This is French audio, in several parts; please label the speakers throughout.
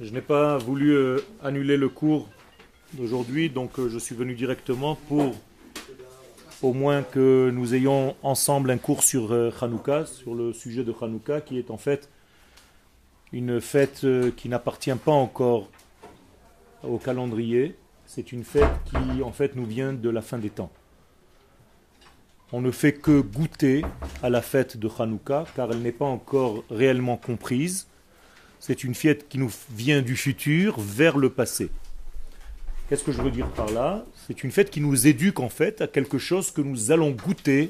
Speaker 1: Je n'ai pas voulu euh, annuler le cours d'aujourd'hui, donc euh, je suis venu directement pour au moins que nous ayons ensemble un cours sur euh, Hanouka, sur le sujet de Hanouka, qui est en fait une fête qui n'appartient pas encore au calendrier. C'est une fête qui en fait nous vient de la fin des temps. On ne fait que goûter à la fête de Hanouka, car elle n'est pas encore réellement comprise. C'est une fête qui nous vient du futur vers le passé. Qu'est-ce que je veux dire par là? C'est une fête qui nous éduque en fait à quelque chose que nous allons goûter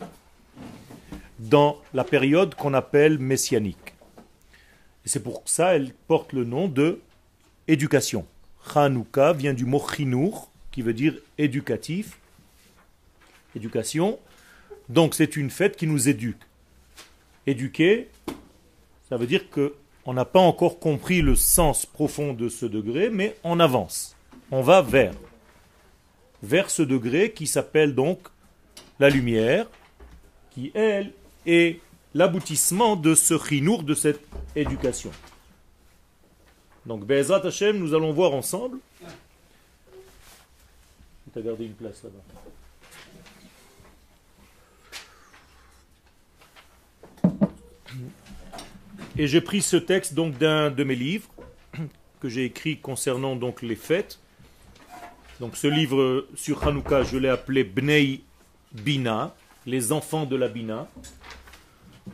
Speaker 1: dans la période qu'on appelle messianique. Et c'est pour ça qu'elle porte le nom de éducation. Hanouka vient du mot chinour, qui veut dire éducatif, éducation, donc c'est une fête qui nous éduque. Éduquer, ça veut dire que on n'a pas encore compris le sens profond de ce degré, mais on avance. On va vers. Ce degré qui s'appelle donc la lumière, qui elle est l'aboutissement de ce chinour, de cette éducation. Donc, Be'ezat Hashem, nous allons voir ensemble. Tu as gardé une place là-bas. Et j'ai pris ce texte donc d'un de mes livres que j'ai écrit concernant donc les fêtes. Donc ce livre sur Hanouka, je l'ai appelé Bnei Bina, les enfants de la Bina.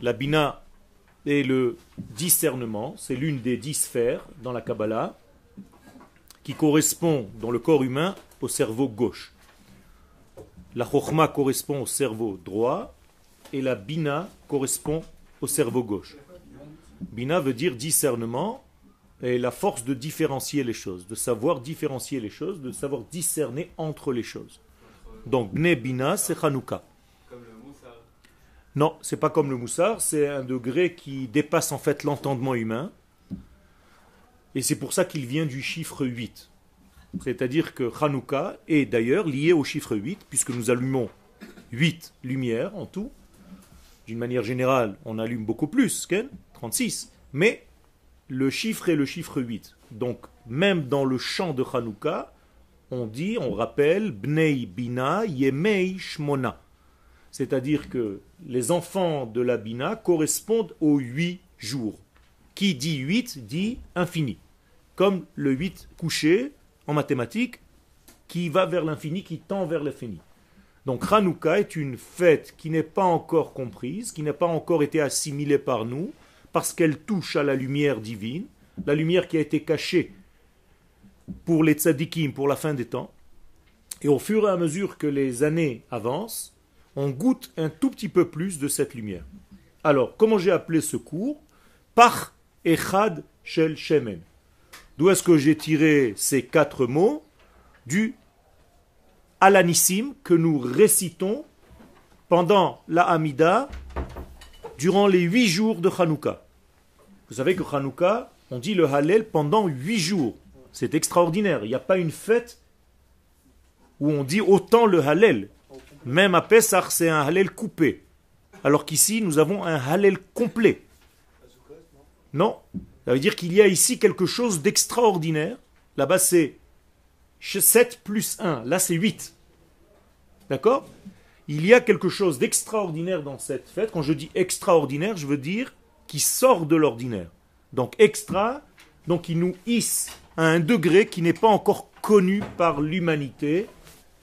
Speaker 1: La Bina est le discernement, c'est l'une des dix sphères dans la Kabbalah qui correspond dans le corps humain au cerveau gauche. La Chokhma correspond au cerveau droit et la Bina correspond au cerveau gauche. Bina veut dire discernement et la force de différencier les choses, de savoir différencier les choses, de savoir discerner entre les choses. Donc, Bne Bina, c'est Hanouka. Non, c'est pas comme le moussard, c'est un degré qui dépasse en fait l'entendement humain. Et c'est pour ça qu'il vient du chiffre 8. C'est-à-dire que Hanouka est d'ailleurs lié au chiffre 8, puisque nous allumons 8 lumières en tout. D'une manière générale, on allume beaucoup plus, 36. Mais le chiffre est le chiffre 8. Donc, même dans le chant de Hanouka, on dit, on rappelle, Bnei Bina Yemei Shmona. C'est-à-dire que les enfants de la Bina correspondent aux 8 jours. Qui dit 8 dit infini. Comme le 8 couché en mathématiques, qui va vers l'infini, qui tend vers l'infini. Donc Hanouka est une fête qui n'est pas encore comprise, qui n'a pas encore été assimilée par nous, parce qu'elle touche à la lumière divine, la lumière qui a été cachée pour les tzadikim pour la fin des temps. Et au fur et à mesure que les années avancent, on goûte un tout petit peu plus de cette lumière. Alors, comment j'ai appelé ce cours? Par Echad Shel Shemen. D'où est-ce que j'ai tiré ces quatre mots? Du Alanissim que nous récitons pendant la Hamida durant les huit jours de Hanouka. Vous savez que Hanouka, on dit le Hallel pendant huit jours. C'est extraordinaire. Il n'y a pas une fête où on dit autant le Hallel. Même à Pessah, c'est un Hallel coupé. Alors qu'ici, nous avons un Hallel complet. Non. Ça veut dire qu'il y a ici quelque chose d'extraordinaire. Là-bas, c'est 7 plus 1. Là, c'est 8. D'accord? Il y a quelque chose d'extraordinaire dans cette fête. Quand je dis extraordinaire, je veux dire qui sort de l'ordinaire. Donc extra, donc il nous hisse à un degré qui n'est pas encore connu par l'humanité,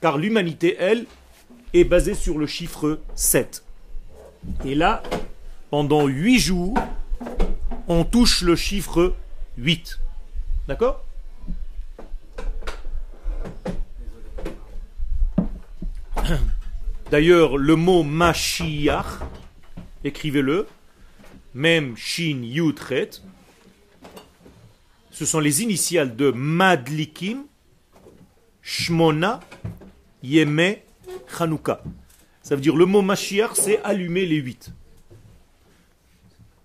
Speaker 1: car l'humanité, elle, est basée sur le chiffre 7. Et là, pendant 8 jours, on touche le chiffre 8. D'accord? D'ailleurs, le mot Mashiach, écrivez-le, même Shin Yutret, ce sont les initiales de Madlikim, Shmona, Yeme, Chanukah. Ça veut dire le mot Mashiach, c'est allumer les huit.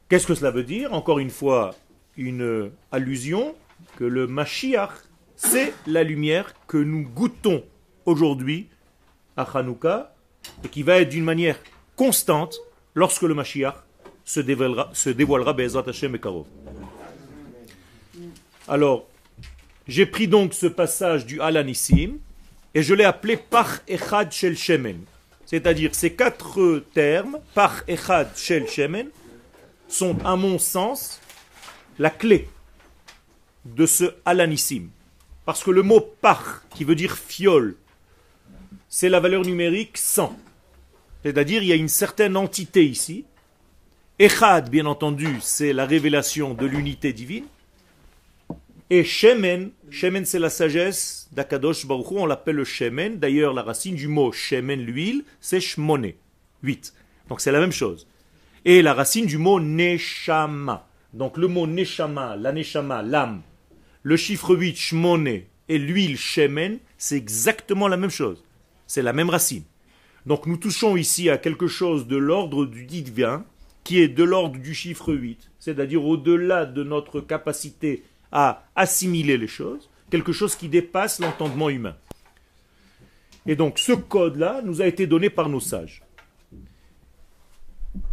Speaker 1: Qu'est-ce que cela veut dire? Encore une fois, une allusion que le Mashiach, c'est la lumière que nous goûtons aujourd'hui à Hanouka et qui va être d'une manière constante lorsque le Mashiach se dévoilera, se dévoilera Alors, j'ai pris donc ce passage du Alanissim et je l'ai appelé Par Echad Shel Shemen. C'est-à-dire ces quatre termes, Par Echad Shel Shemen, sont à mon sens la clé de ce Alanissim. Parce que le mot Par, qui veut dire fiole, c'est la valeur numérique 100. C'est-à-dire il y a une certaine entité ici. Echad, bien entendu, c'est la révélation de l'unité divine. Et Shemen, Shemen c'est la sagesse d'Akadosh Baruch on l'appelle le Shemen. D'ailleurs, la racine du mot Shemen, l'huile, c'est Shmone, 8. Donc c'est la même chose. Et la racine du mot Neshama. Donc le mot Neshama, la Neshama, l'âme, le chiffre 8, Shmone, et l'huile Shemen, c'est exactement la même chose. C'est la même racine. Donc nous touchons ici à quelque chose de l'ordre du divin, qui est de l'ordre du chiffre 8, c'est-à-dire au-delà de notre capacité à assimiler les choses, quelque chose qui dépasse l'entendement humain. Et donc ce code-là nous a été donné par nos sages.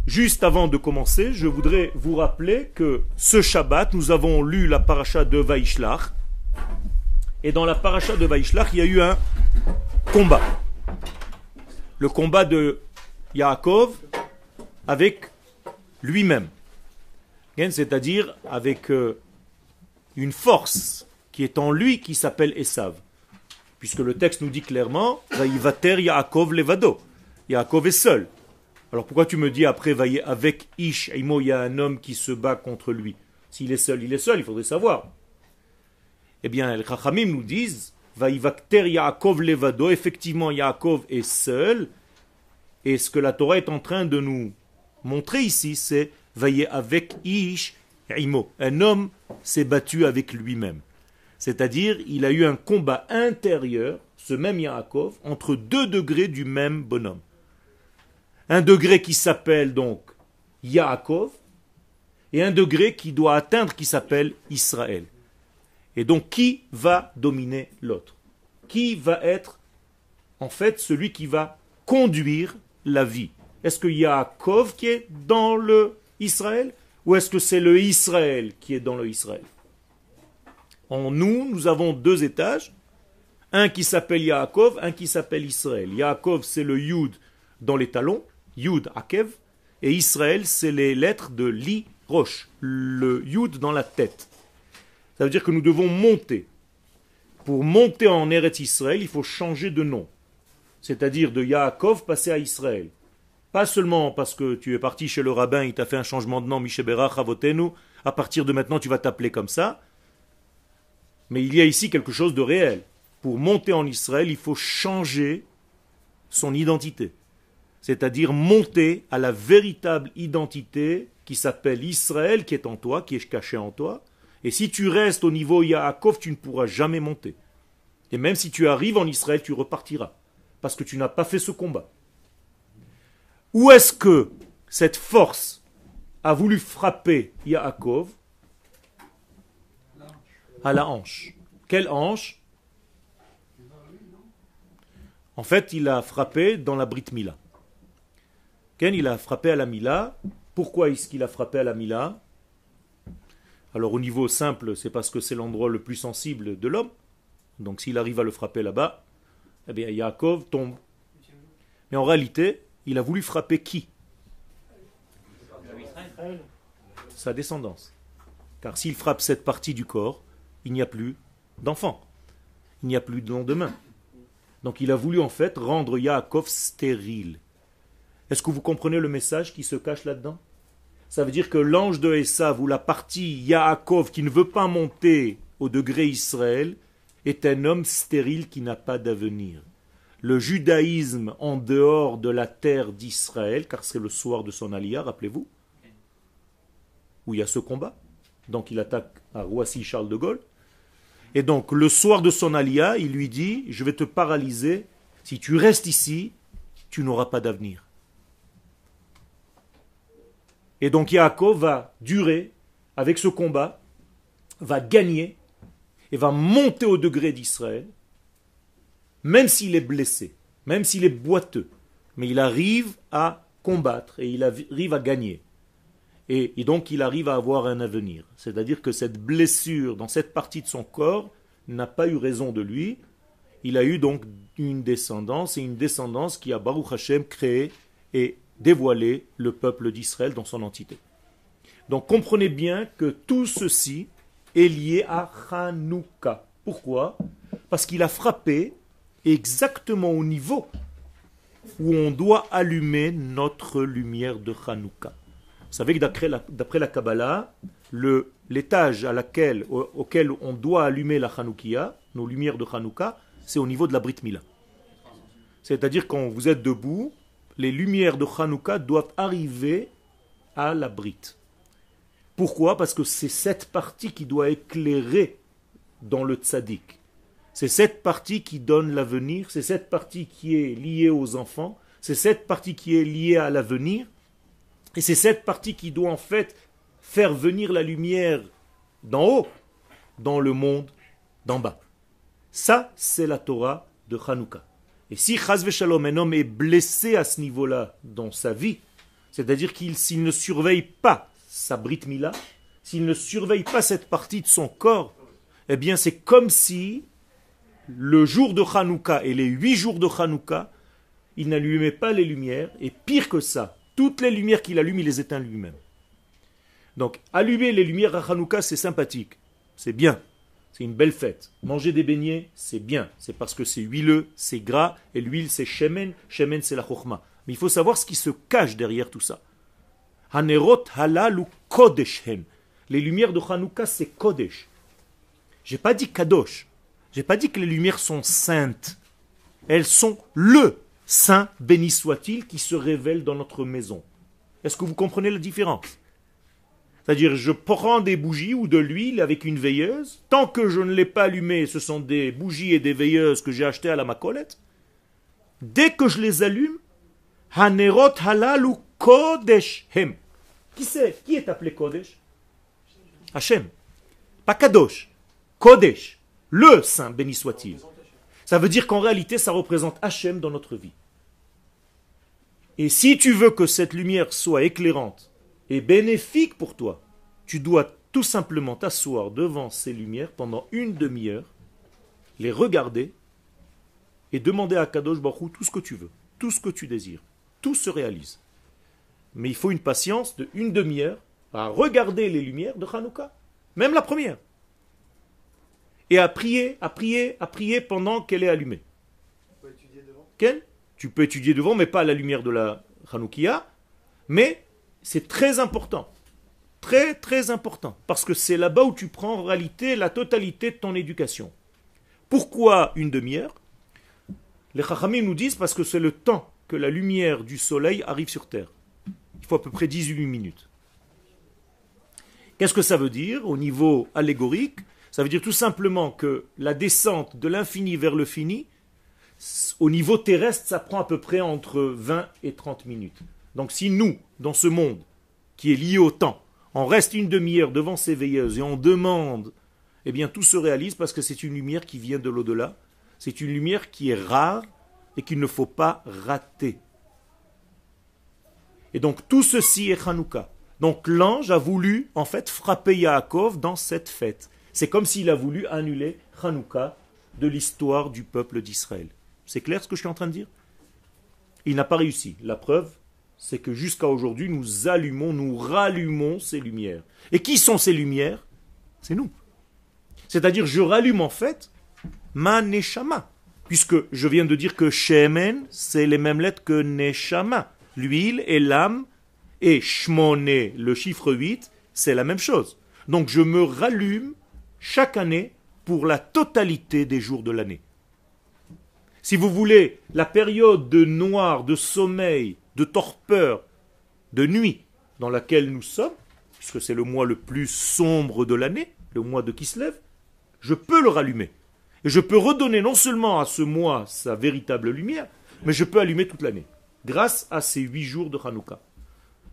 Speaker 1: Juste avant de commencer, je voudrais vous rappeler que ce Shabbat, nous avons lu la paracha de Vaishlach. Et dans la paracha de Vaishlach, il y a eu un combat. Le combat de Yaakov avec lui-même. C'est-à-dire avec euh, une force qui est en lui qui s'appelle Esav. Puisque le texte nous dit clairement, Vaïvater Yaakov levado. Yaakov est seul. Alors pourquoi tu me dis après, avec Ish, il y a un homme qui se bat contre lui? S'il est seul, il est seul, il faudrait savoir. Eh bien, les Chachamim nous disent, Vaïvater Yaakov levado, effectivement Yaakov est seul, et ce que la Torah est en train de nous montrer ici, c'est Vaïe avec Ish, un homme s'est battu avec lui-même. C'est-à-dire, il a eu un combat intérieur, ce même Yaakov, entre deux degrés du même bonhomme. Un degré qui s'appelle donc Yaakov, et un degré qui doit atteindre qui s'appelle Israël. Et donc, qui va dominer l'autre? Qui va être, en fait, celui qui va conduire la vie? Est-ce que Yaakov qui est dans le Israël ou est-ce que c'est le Israël qui est dans le Israël? En nous, nous avons deux étages. Un qui s'appelle Yaakov, un qui s'appelle Israël. Yaakov, c'est le Yud dans les talons, Yud Akev, et Israël, c'est les lettres de Li Roche, le Yud dans la tête. Ça veut dire que nous devons monter. Pour monter en Eretz Israël, il faut changer de nom. C'est-à-dire de Yaakov passer à Israël. Pas seulement parce que tu es parti chez le rabbin, il t'a fait un changement de nom, Mishéberach Avotenu, à partir de maintenant tu vas t'appeler comme ça. Mais il y a ici quelque chose de réel. Pour monter en Israël, il faut changer son identité. C'est-à-dire monter à la véritable identité qui s'appelle Israël, qui est en toi, qui est caché en toi. Et si tu restes au niveau Yaakov, tu ne pourras jamais monter. Et même si tu arrives en Israël, tu repartiras. Parce que tu n'as pas fait ce combat. Où est-ce que cette force a voulu frapper Yaakov? À la hanche. Quelle hanche? En fait, il a frappé dans la Brit Mila. Ken, il a frappé à la Mila. Pourquoi est-ce qu'il a frappé à la Mila? Alors au niveau simple, c'est parce que c'est l'endroit le plus sensible de l'homme. Donc s'il arrive à le frapper là-bas, eh bien Yaakov tombe. Mais en réalité, il a voulu frapper qui? Sa descendance. Car s'il frappe cette partie du corps, il n'y a plus d'enfant. Il n'y a plus de lendemain. Donc il a voulu en fait rendre Yaakov stérile. Est-ce que vous comprenez le message qui se cache là-dedans? Ça veut dire que l'ange de Esav ou la partie Yaakov qui ne veut pas monter au degré Israël est un homme stérile qui n'a pas d'avenir le judaïsme en dehors de la terre d'Israël, car c'est le soir de son alia, rappelez-vous, où il y a ce combat. Donc il attaque à Roissy Charles de Gaulle. Et donc le soir de son alia, il lui dit, je vais te paralyser, si tu restes ici, tu n'auras pas d'avenir. Et donc Yaakov va durer avec ce combat, va gagner et va monter au degré d'Israël même s'il est blessé, même s'il est boiteux, mais il arrive à combattre et il arrive à gagner. Et, donc il arrive à avoir un avenir. C'est-à-dire que cette blessure dans cette partie de son corps n'a pas eu raison de lui. Il a eu donc une descendance, et une descendance qui a Baruch Hashem créé et dévoilé le peuple d'Israël dans son entité. Donc comprenez bien que tout ceci est lié à Hanouka. Pourquoi? Parce qu'il a frappé exactement au niveau où on doit allumer notre lumière de Hanouka. Vous savez que d'après la, Kabbalah, l'étage à laquelle, au- auquel on doit allumer la Hanoukia, nos lumières de Hanouka, c'est au niveau de la Brit Mila. C'est-à-dire quand vous êtes debout, les lumières de Hanouka doivent arriver à la Brit. Pourquoi? Parce que c'est cette partie qui doit éclairer dans le tzaddik. C'est cette partie qui donne l'avenir, c'est cette partie qui est liée aux enfants, c'est cette partie qui est liée à l'avenir, et c'est cette partie qui doit en fait faire venir la lumière d'en haut dans le monde d'en bas. Ça, c'est la Torah de Hanouka. Et si Chaz Shalom, un homme est blessé à ce niveau-là dans sa vie, c'est-à-dire qu'il s'il ne surveille pas sa Brit Mila, s'il ne surveille pas cette partie de son corps, eh bien c'est comme si le jour de Hanouka et les huit jours de Hanouka, il n'allumait pas les lumières, et pire que ça, toutes les lumières qu'il allume, il les éteint lui-même. Donc, allumer les lumières à Hanouka, c'est sympathique, c'est bien, c'est une belle fête. Manger des beignets, c'est bien, c'est parce que c'est huileux, c'est gras, et l'huile c'est shemen, shemen c'est la chokhma. Mais il faut savoir ce qui se cache derrière tout ça. Hanerot halal ou. Les lumières de Hanouka, c'est kodesh. J'ai pas dit kadosh. J'ai pas dit que les lumières sont saintes. Elles sont le saint, béni soit-il, qui se révèle dans notre maison. Est-ce que vous comprenez la différence? C'est-à-dire, je prends des bougies ou de l'huile avec une veilleuse. Tant que je ne l'ai pas allumée, ce sont des bougies et des veilleuses que j'ai achetées à la macolette. Dès que je les allume, Hanerot halal ou kodesh hem. Qui c'est? Qui est appelé kodesh? Hachem. Pas kadosh. Kodesh. Le saint, béni soit-il. Ça veut dire qu'en réalité, ça représente Hachem dans notre vie. Et si tu veux que cette lumière soit éclairante et bénéfique pour toi, tu dois tout simplement t'asseoir devant ces lumières pendant une demi-heure, les regarder et demander à Kadosh Baruch tout ce que tu veux, tout ce que tu désires. Tout se réalise. Mais il faut une patience de une demi-heure à regarder les lumières de Hanouka, même la première et à prier, à prier, à prier pendant qu'elle est allumée. Ken Tu peux étudier devant, mais pas à la lumière de la Hanoukia. Mais c'est très important. Très, très important. Parce que c'est là-bas où tu prends en réalité la totalité de ton éducation. Pourquoi une demi-heure? Les Chachamim nous disent parce que c'est le temps que la lumière du soleil arrive sur Terre. Il faut à peu près 18 minutes. Qu'est-ce que ça veut dire au niveau allégorique? Ça veut dire tout simplement que la descente de l'infini vers le fini, au niveau terrestre, ça prend à peu près entre 20 et 30 minutes. Donc si nous, dans ce monde qui est lié au temps, on reste une demi-heure devant ces veilleuses et on demande, eh bien tout se réalise parce que c'est une lumière qui vient de l'au-delà, c'est une lumière qui est rare et qu'il ne faut pas rater. Et donc tout ceci est Hanouka. Donc l'ange a voulu en fait frapper Yaakov dans cette fête. C'est comme s'il a voulu annuler Hanouka de l'histoire du peuple d'Israël. C'est clair ce que je suis en train de dire? Il n'a pas réussi. La preuve, c'est que jusqu'à aujourd'hui, nous allumons, nous rallumons ces lumières. Et qui sont ces lumières? C'est nous. C'est-à-dire, je rallume en fait ma Neshama. Puisque je viens de dire que Shemen, c'est les mêmes lettres que Neshama. L'huile et l'âme, et Shmoné, le chiffre 8, c'est la même chose. Donc je me rallume chaque année pour la totalité des jours de l'année. Si vous voulez, la période de noir, de sommeil, de torpeur, de nuit dans laquelle nous sommes, puisque c'est le mois le plus sombre de l'année, le mois de Kislev, je peux le rallumer. Et je peux redonner non seulement à ce mois sa véritable lumière, mais je peux allumer toute l'année, grâce à ces huit jours de Hanouka.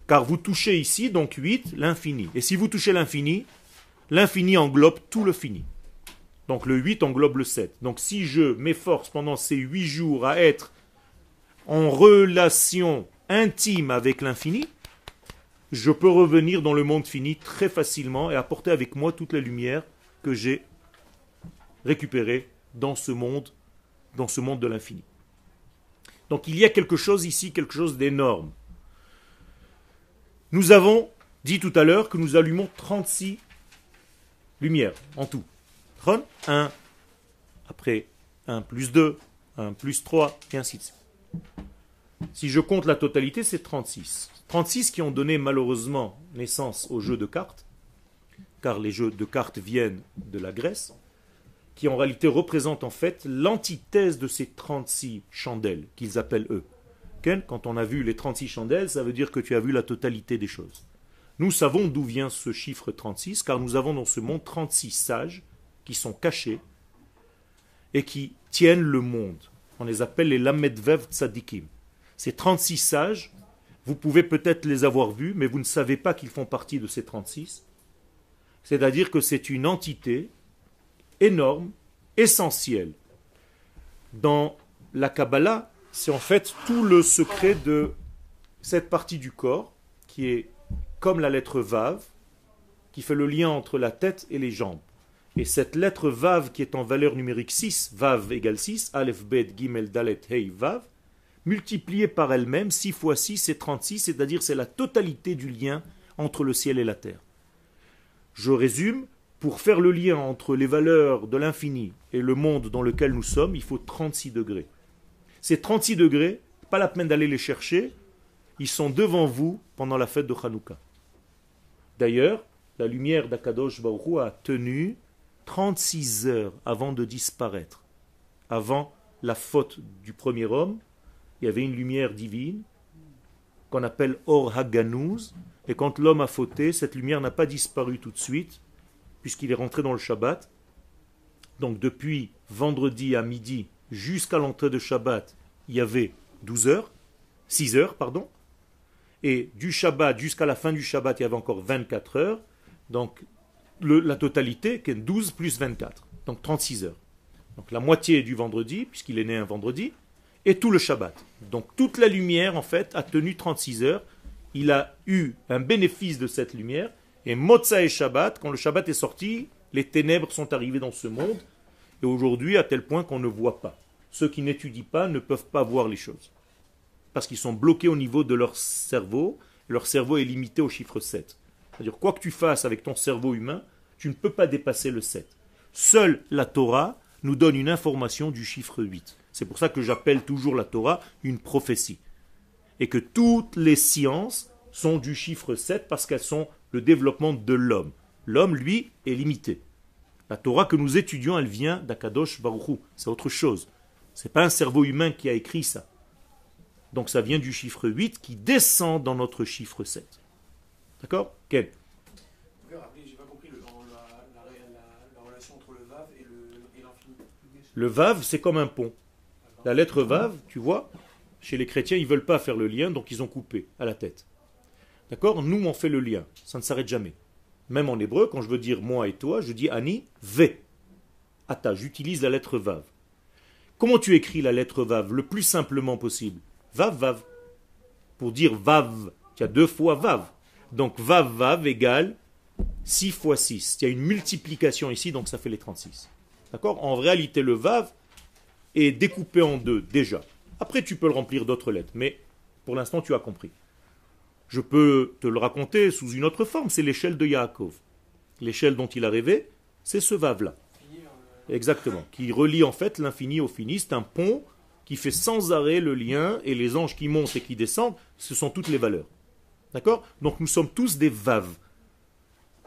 Speaker 1: Car vous touchez ici, donc 8, l'infini. Et si vous touchez l'infini, l'infini englobe tout le fini. Donc le 8 englobe le 7. Donc si je m'efforce pendant ces 8 jours à être en relation intime avec l'infini, je peux revenir dans le monde fini très facilement et apporter avec moi toute la lumière que j'ai récupérée dans ce monde, dans ce monde de l'infini. Donc il y a quelque chose ici, quelque chose d'énorme. Nous avons dit tout à l'heure que nous allumons 36 lumières en tout. 1, après 1 plus 2, 1 plus 3, et ainsi de suite. Si je compte la totalité, c'est 36. 36 qui ont donné malheureusement naissance aux jeux de cartes, car les jeux de cartes viennent de la Grèce, qui en réalité représentent en fait l'antithèse de ces 36 chandelles qu'ils appellent eux. Quand on a vu les 36 chandelles, ça veut dire que tu as vu la totalité des choses. Nous savons d'où vient ce chiffre 36, car nous avons dans ce monde 36 sages qui sont cachés et qui tiennent le monde. On les appelle les Lamedvev Tzadikim. Ces 36 sages, vous pouvez peut-être les avoir vus, mais vous ne savez pas qu'ils font partie de ces 36. C'est-à-dire que c'est une entité énorme, essentielle. Dans la Kabbalah, c'est en fait tout le secret de cette partie du corps qui est comme la lettre Vav, qui fait le lien entre la tête et les jambes. Et cette lettre Vav qui est en valeur numérique 6, Vav égale 6, Aleph, Bet, Gimel, Dalet, Hei, Vav, multipliée par elle-même, 6 fois 6 c'est 36, c'est-à-dire c'est la totalité du lien entre le ciel et la terre. Je résume, pour faire le lien entre les valeurs de l'infini et le monde dans lequel nous sommes, il faut 36 degrés. Ces 36 degrés, pas la peine d'aller les chercher, ils sont devant vous pendant la fête de Hanouka. D'ailleurs, la lumière d'Akadosh Baruch a tenu 36 heures avant de disparaître, avant la faute du premier homme, il y avait une lumière divine qu'on appelle Or Haganouz, et quand l'homme a fauté, cette lumière n'a pas disparu tout de suite, puisqu'il est rentré dans le Shabbat. Donc depuis vendredi à midi jusqu'à l'entrée de Shabbat, il y avait 12 heures, 6 heures, pardon, et du Shabbat jusqu'à la fin du Shabbat, il y avait encore 24 heures, donc la totalité, 12 plus 24, donc 36 heures. Donc la moitié du vendredi, puisqu'il est né un vendredi, et tout le Shabbat. Donc toute la lumière, en fait, a tenu 36 heures. Il a eu un bénéfice de cette lumière. Et Motza et Shabbat, quand le Shabbat est sorti, les ténèbres sont arrivées dans ce monde. Et aujourd'hui, à tel point qu'on ne voit pas. Ceux qui n'étudient pas ne peuvent pas voir les choses. Parce qu'ils sont bloqués au niveau de leur cerveau. Leur cerveau est limité au chiffre 7. C'est-à-dire, quoi que tu fasses avec ton cerveau humain, tu ne peux pas dépasser le 7. Seule la Torah nous donne une information du chiffre 8. C'est pour ça que j'appelle toujours la Torah une prophétie. Et que toutes les sciences sont du chiffre 7 parce qu'elles sont le développement de l'homme. L'homme, lui, est limité. La Torah que nous étudions, elle vient d'Akadosh Baruchou. C'est autre chose. Ce n'est pas un cerveau humain qui a écrit ça. Donc ça vient du chiffre 8 qui descend dans notre chiffre 7. D'accord? Quel Le Vav, c'est comme un pont. La lettre Vav, tu vois, chez les chrétiens, ils ne veulent pas faire le lien, donc ils ont coupé à la tête. D'accord? Nous, on fait le lien. Ça ne s'arrête jamais. Même en hébreu, quand je veux dire moi et toi, je dis Ani, ve. Ata, j'utilise la lettre Vav. Comment tu écris la lettre Vav Le plus simplement possible? Vav, Vav. Pour dire Vav, tu as deux fois Vav. Donc Vav, Vav égale 6 fois 6. Il y a une multiplication ici, donc ça fait les 36. D'accord? En réalité, le Vav est découpé en deux déjà. Après, tu peux le remplir d'autres lettres, mais pour l'instant, tu as compris. Je peux te le raconter sous une autre forme, c'est l'échelle de Yaakov. L'échelle dont il a rêvé, c'est ce Vav-là. Exactement. Qui relie en fait l'infini au fini. C'est un pont qui fait sans arrêt le lien et les anges qui montent et qui descendent, ce sont toutes les valeurs. D'accord? Donc nous sommes tous des Vav.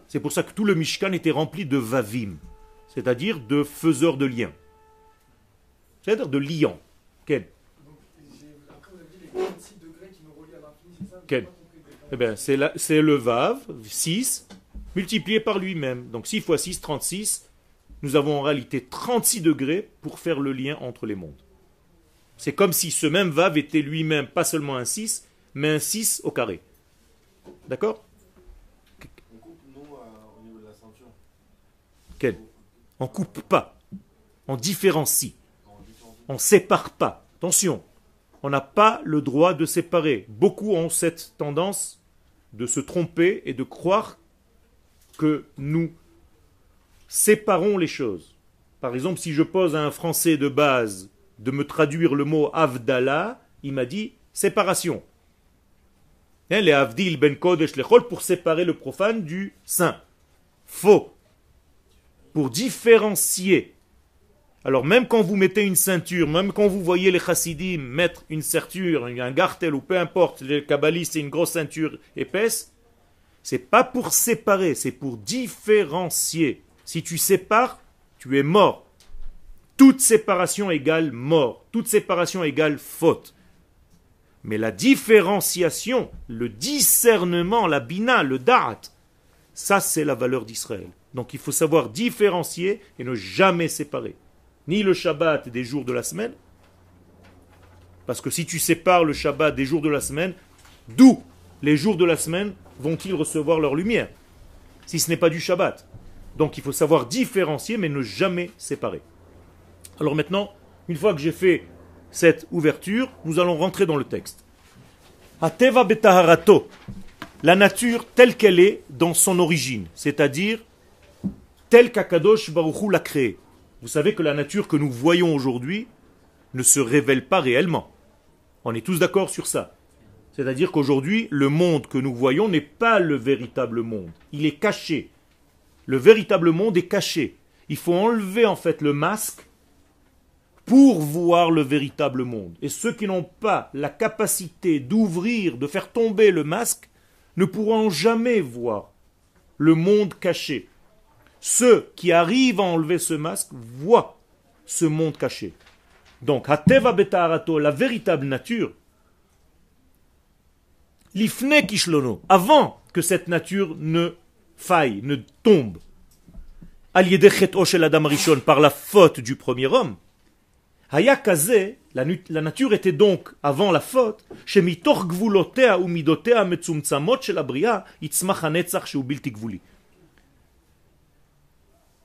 Speaker 1: C'est pour ça que tout le Mishkan était rempli de Vavim c'est-à-dire de faiseur de liens. C'est-à-dire de liant. Quel Quel Eh bien, c'est le Vav, 6, multiplié par lui-même. Donc 6 fois 6, 36. Nous avons en réalité 36 degrés pour faire le lien entre les mondes. C'est comme si ce même Vav était lui-même pas seulement un 6, mais un 6 au carré. D'accord? Quel? On coupe pas. On différencie. On sépare pas. Attention, on n'a pas le droit de séparer. Beaucoup ont cette tendance de se tromper et de croire que nous séparons les choses. Par exemple, si je pose à un Français de base de me traduire le mot Avdallah, il m'a dit séparation. Hein, les Avdil ben Kodesh pour séparer le profane du saint. Faux. Pour différencier. Alors même quand vous mettez une ceinture, même quand vous voyez les chassidim mettre une ceinture, un gartel ou peu importe, les kabbalistes c'est une grosse ceinture épaisse, c'est pas pour séparer, c'est pour différencier. Si tu sépares, tu es mort. Toute séparation égale mort. Toute séparation égale faute. Mais la différenciation, le discernement, la bina, le da'at, ça c'est la valeur d'Israël. Donc il faut savoir différencier et ne jamais séparer. Ni le Shabbat des jours de la semaine, parce que si tu sépares le Shabbat des jours de la semaine, d'où les jours de la semaine vont-ils recevoir leur lumière Si ce n'est pas du Shabbat? Donc il faut savoir différencier mais ne jamais séparer. Alors maintenant, une fois que j'ai fait cette ouverture, nous allons rentrer dans le texte. Ateva betaharato, la nature telle qu'elle est dans son origine, c'est-à-dire telle qu'Akadosh Baruchou l'a créée. Vous savez que la nature que nous voyons aujourd'hui ne se révèle pas réellement. On est tous d'accord sur ça. C'est-à-dire qu'aujourd'hui, le monde que nous voyons n'est pas le véritable monde. Il est caché. Le véritable monde est caché. Il faut enlever en fait le masque pour voir le véritable monde. Et ceux qui n'ont pas la capacité d'ouvrir, de faire tomber le masque, ne pourront jamais voir le monde caché. Ceux qui arrivent à enlever ce masque voient ce monde caché. Donc, Hateva Betarato, la véritable nature, l'ifne kishlono, avant que cette nature ne faille, ne tombe, par la faute du premier homme, Hayakaze, la, nature était donc, avant la faute.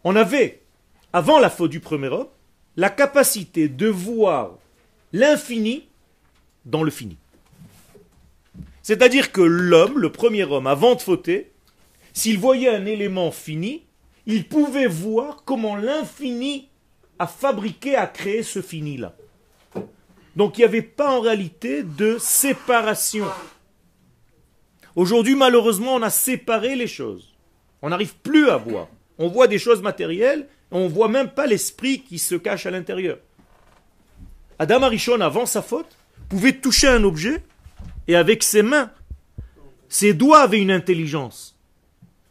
Speaker 1: On avait, avant la faute du premier homme, la capacité de voir l'infini dans le fini. C'est-à-dire que l'homme, le premier homme, avant de fauter, s'il voyait un élément fini, il pouvait voir comment l'infini à fabriquer, à créer ce fini-là. Donc il n'y avait pas en réalité de séparation. Aujourd'hui, malheureusement, on a séparé les choses. On n'arrive plus à voir. On voit des choses matérielles, on ne voit même pas l'esprit qui se cache à l'intérieur. Adam Arishon, avant sa faute, pouvait toucher un objet et avec ses mains, ses doigts avaient une intelligence.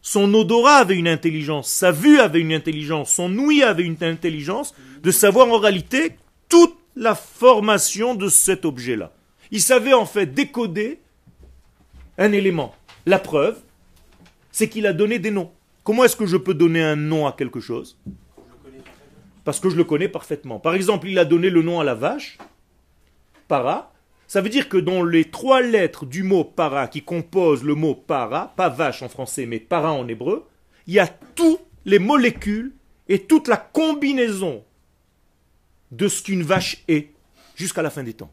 Speaker 1: Son odorat avait une intelligence, sa vue avait une intelligence, son ouïe avait une intelligence de savoir en réalité toute la formation de cet objet-là. Il savait en fait décoder un élément. La preuve, c'est qu'il a donné des noms. Comment est-ce que je peux donner un nom à quelque chose? Parce que je le connais parfaitement. Par exemple, il a donné le nom à la vache, para, ça veut dire que dans les trois lettres du mot para qui composent le mot para, pas vache en français mais para en hébreu, il y a toutes les molécules et toute la combinaison de ce qu'une vache est jusqu'à la fin des temps.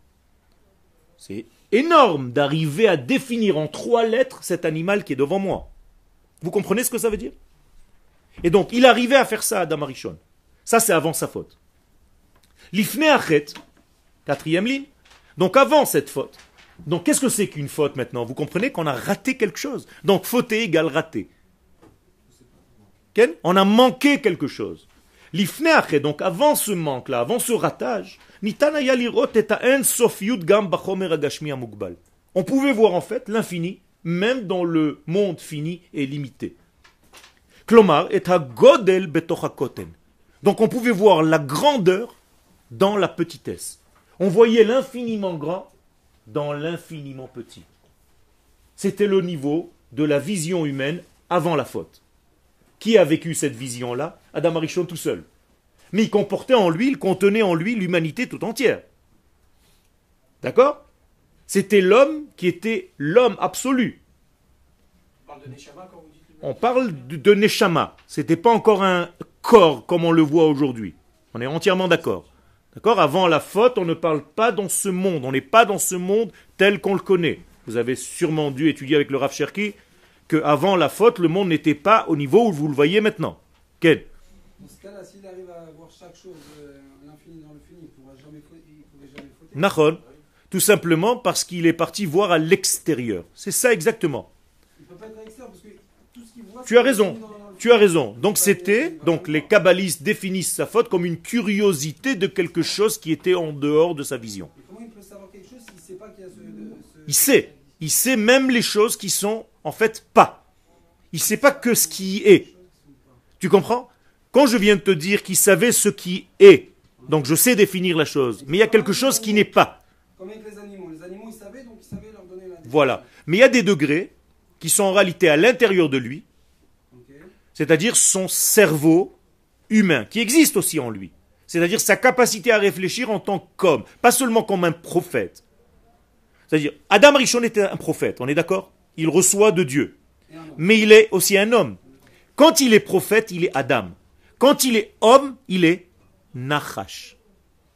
Speaker 1: C'est énorme d'arriver à définir en trois lettres cet animal qui est devant moi. Vous comprenez ce que ça veut dire? Et donc, il arrivait à faire ça à Damarichon. Ça, c'est avant sa faute. L'ifne achet, quatrième ligne, donc avant cette faute. Donc qu'est-ce que c'est qu'une faute maintenant? Vous comprenez qu'on a raté quelque chose. Donc fauter égale rater. On a manqué quelque chose. L'ifneach, donc avant ce manque-là, avant ce ratage, on pouvait voir en fait l'infini, même dans le monde fini et limité. Donc on pouvait voir la grandeur dans la petitesse. On voyait l'infiniment grand dans l'infiniment petit. C'était le niveau de la vision humaine avant la faute. Qui a vécu cette vision-là? Adam Arishon tout seul. Mais il comportait en lui, il contenait en lui l'humanité tout entière. D'accord? C'était l'homme qui était l'homme absolu. On parle de Neshama. C'était pas encore un corps comme on le voit aujourd'hui. On est entièrement d'accord. D'accord? Avant la faute, on ne parle pas dans ce monde. On n'est pas dans ce monde tel qu'on le connaît. Vous avez sûrement dû étudier avec le Rav Cherki qu'avant la faute, le monde n'était pas au niveau où vous le voyez maintenant. Quel
Speaker 2: Dans ce cas-là, s'il arrive à voir chaque chose, euh, l'infini dans le fini, il ne pourra jamais, il jamais fauter.
Speaker 1: Nahon. Tout simplement parce qu'il est parti voir à l'extérieur. C'est ça exactement.
Speaker 2: Il peut pas être à l'extérieur parce que tout ce qu'il voit.
Speaker 1: Tu as raison. Tu as raison. Donc c'était, donc les kabbalistes définissent sa faute comme une curiosité de quelque chose qui était en dehors de sa vision.
Speaker 2: Il sait
Speaker 1: Il sait. Même les choses qui sont en fait pas. Il sait pas que ce qui est. Tu comprends? Quand je viens de te dire qu'il savait ce qui est, donc je sais définir la chose, mais il y a quelque chose qui n'est pas.
Speaker 2: Comme avec les animaux. Les animaux, ils savaient, donc ils savaient leur donner la définition.
Speaker 1: Voilà. Mais il y a des degrés qui sont en réalité à l'intérieur de lui. C'est-à-dire son cerveau humain, qui existe aussi en lui. C'est-à-dire sa capacité à réfléchir en tant qu'homme, pas seulement comme un prophète. C'est-à-dire, Adam Rishon était un prophète, on est d'accord? Il reçoit de Dieu. Mais il est aussi un homme. Quand il est prophète, il est Adam. Quand il est homme, il est Nachash.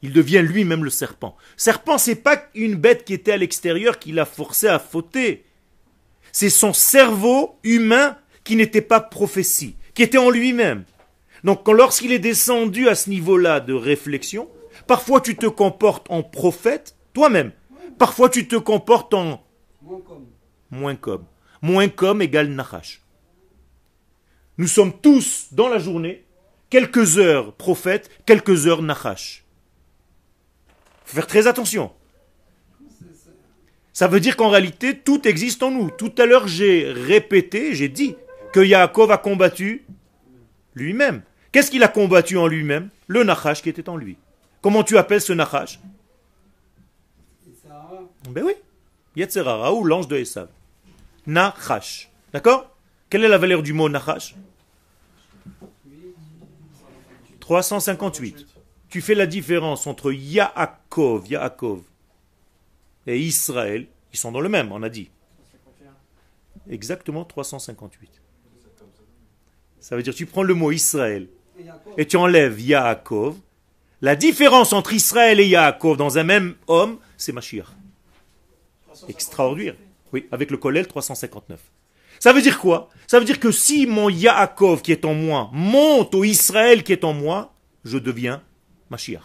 Speaker 1: Il devient lui-même le serpent. Serpent, c'est pas une bête qui était à l'extérieur qui l'a forcé à fauter. C'est son cerveau humain qui n'était pas prophétie, qui était en lui-même. Donc lorsqu'il est descendu à ce niveau-là de réflexion, parfois tu te comportes en prophète toi-même. Parfois tu te comportes en
Speaker 2: Moins comme.
Speaker 1: moins comme. Moins comme égale Nachash. Nous sommes tous dans la journée, quelques heures prophètes, quelques heures Nachash. Faut faire très attention. Ça veut dire qu'en réalité, tout existe en nous. Tout à l'heure, j'ai répété, j'ai dit que Yaakov a combattu lui-même. Qu'est-ce qu'il a combattu en lui-même? Le Nachash qui était en lui. Comment tu appelles ce Nachash? Ben oui. Yetzerara ou l'ange de Esav. Nachash. D'accord? Quelle est la valeur du mot Nachash? 358. Tu fais la différence entre Yaakov, Yaakov et Israël. Ils sont dans le même, on a dit. Exactement 358. Ça veut dire tu prends le mot Israël
Speaker 2: et
Speaker 1: tu enlèves Yaakov. La différence entre Israël et Yaakov dans un même homme, c'est Mashiach. Extraordinaire. Oui, avec le Kollel 359. Ça veut dire quoi? Ça veut dire que si mon Yaakov qui est en moi monte au Israël qui est en moi, je deviens Mashiach.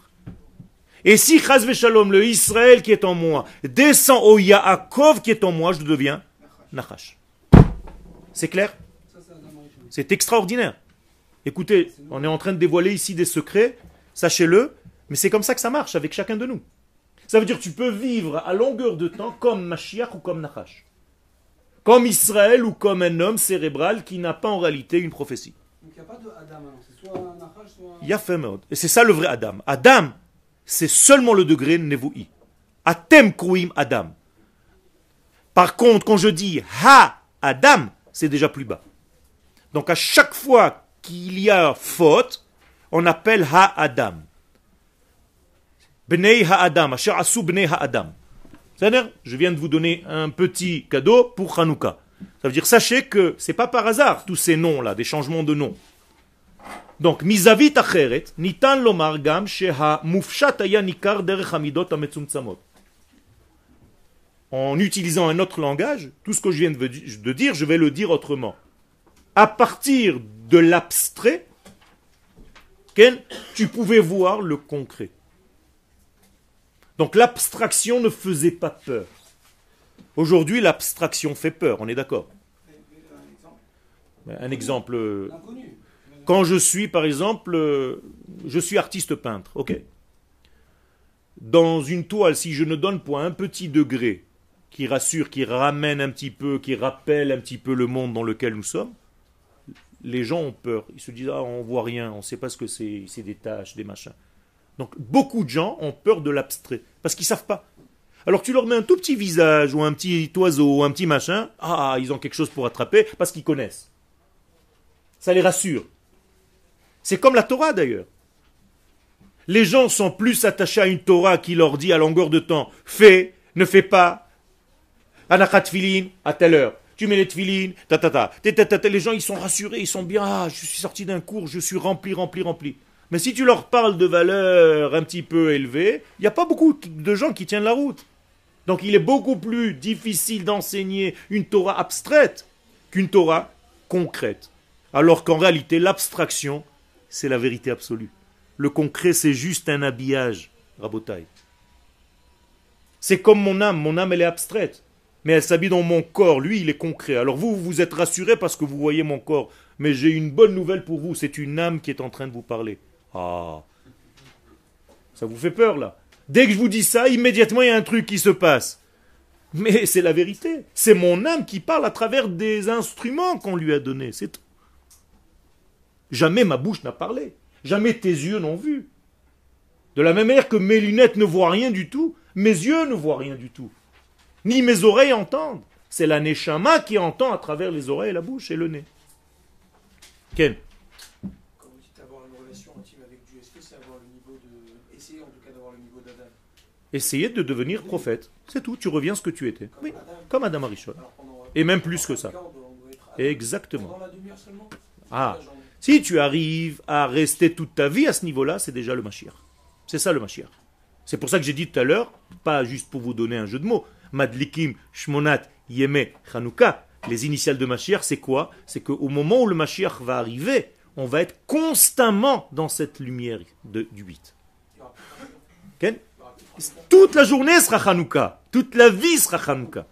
Speaker 1: Et si Chaz Shalom, le Israël qui est en moi, descend au Yaakov qui est en moi, je deviens Nachash. C'est clair?
Speaker 2: C'est
Speaker 1: extraordinaire. Écoutez, on est en train de dévoiler ici des secrets, sachez-le, mais c'est comme ça que ça marche avec chacun de nous. Ça veut dire que tu peux vivre à longueur de temps comme Mashiach ou comme Nachash. Comme Israël ou comme un homme cérébral qui n'a pas en réalité une prophétie.
Speaker 2: Donc il n'y a pas de Adam alors. C'est soit Nachash, soit.
Speaker 1: Et c'est ça le vrai Adam. Adam, c'est seulement le degré Nevoui. Atem kruim Adam. Par contre, quand je dis Ha Adam, c'est déjà plus bas. Donc à chaque fois qu'il y a faute, on appelle Ha-Adam. Bnei Ha-Adam, Asher Asu Bnei Ha-Adam. C'est-à-dire, je viens de vous donner un petit cadeau pour Hanouka. Ça veut dire, sachez que c'est pas par hasard tous ces noms-là, des changements de noms. Donc, mizavit acheret, nitan lomar gam sheha mufshat aya. En utilisant un autre langage, tout ce que je viens de dire, je vais le dire autrement. À partir de l'abstrait, tu pouvais voir le concret. Donc l'abstraction ne faisait pas peur. Aujourd'hui, l'abstraction fait peur, on est d'accord Un exemple. euh, quand je suis, par exemple, euh, je suis artiste peintre, ok. Dans une toile, si je ne donne point un petit degré qui rassure, qui ramène un petit peu, qui rappelle un petit peu le monde dans lequel nous sommes, les gens ont peur. Ils se disent, ah, on voit rien, on ne sait pas ce que c'est, c'est des taches, des machins. Donc, beaucoup de gens ont peur de l'abstrait, parce qu'ils savent pas. Alors, tu leur mets un tout petit visage, ou un petit oiseau, ou un petit machin, ah, ils ont quelque chose pour attraper, parce qu'ils connaissent. Ça les rassure. C'est comme la Torah d'ailleurs. Les gens sont plus attachés à une Torah qui leur dit à longueur de temps fais, ne fais pas, anachat à telle heure. Tu mets les tfilin, ta ta ta, ta, ta, ta, ta. Les gens ils sont rassurés, ils sont bien. Ah, je suis sorti d'un cours, je suis rempli, rempli, rempli. Mais si tu leur parles de valeurs un petit peu élevées, il n'y a pas beaucoup de gens qui tiennent la route. Donc il est beaucoup plus difficile d'enseigner une Torah abstraite qu'une Torah concrète. Alors qu'en réalité, l'abstraction, c'est la vérité absolue. Le concret, c'est juste un habillage, rabotaille. C'est comme mon âme. Mon âme, elle est abstraite. Mais elle s'habille dans mon corps. Lui, il est concret. Alors vous, vous êtes rassuré parce que vous voyez mon corps. Mais j'ai une bonne nouvelle pour vous. C'est une âme qui est en train de vous parler. Ah. Ça vous fait peur, là? Dès que je vous dis ça, immédiatement, il y a un truc qui se passe. Mais c'est la vérité. C'est mon âme qui parle à travers des instruments qu'on lui a donnés. C'est tout. Jamais ma bouche n'a parlé. Jamais tes yeux n'ont vu. De la même manière que mes lunettes ne voient rien du tout, mes yeux ne voient rien du tout. Ni mes oreilles entendent. C'est la Neshama qui entend à travers les oreilles, la bouche et le nez. Ken
Speaker 2: Quand vous dites avoir une relation intime avec Dieu, est-ce que c'est avoir le niveau de. Essayer en tout cas d'avoir le niveau d'Adam?
Speaker 1: Essayez de devenir prophète. C'est tout. Tu reviens ce que tu étais.
Speaker 2: Comme
Speaker 1: Oui,
Speaker 2: Adam
Speaker 1: comme Adam Arishon. Et même plus que ça. Exactement. Ah. Si tu arrives à rester toute ta vie à ce niveau-là, c'est déjà le Mashiach. C'est ça le Mashiach. C'est pour ça que j'ai dit tout à l'heure, pas juste pour vous donner un jeu de mots, Madlikim, Shmonat, Yeme, Chanukah, les initiales de Mashiach, c'est quoi? C'est qu'au moment où le Mashiach va arriver, on va être constamment dans cette lumière de, du 8.
Speaker 2: Il y aura plus de-
Speaker 1: Ken?
Speaker 2: Il y aura plus de Hanouka.
Speaker 1: Toute la journée sera Hanouka. Toute la vie sera Hanouka.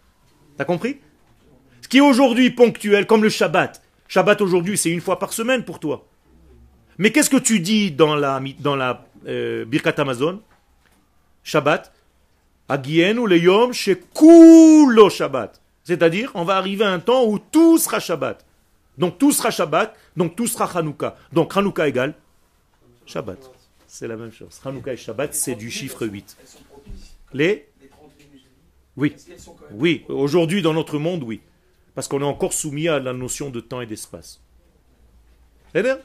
Speaker 1: T'as compris? Ce qui est aujourd'hui ponctuel, comme le Shabbat. Shabbat aujourd'hui, c'est une fois par semaine pour toi. Mais qu'est-ce que tu dis dans la, dans la euh, Birkat Amazon? Shabbat. Shabbat. C'est-à-dire, on va arriver à un temps où tout sera Shabbat. Donc tout sera Shabbat, donc tout sera Hanouka. Donc Hanouka égale Shabbat. C'est la même chose. Hanouka et Shabbat, c'est du chiffre 8.
Speaker 2: Elles sont propices.
Speaker 1: Les
Speaker 2: Les 30 minutes.
Speaker 1: Oui. Oui, aujourd'hui dans notre monde, oui. Parce qu'on est encore soumis à la notion de temps et d'espace. C'est bien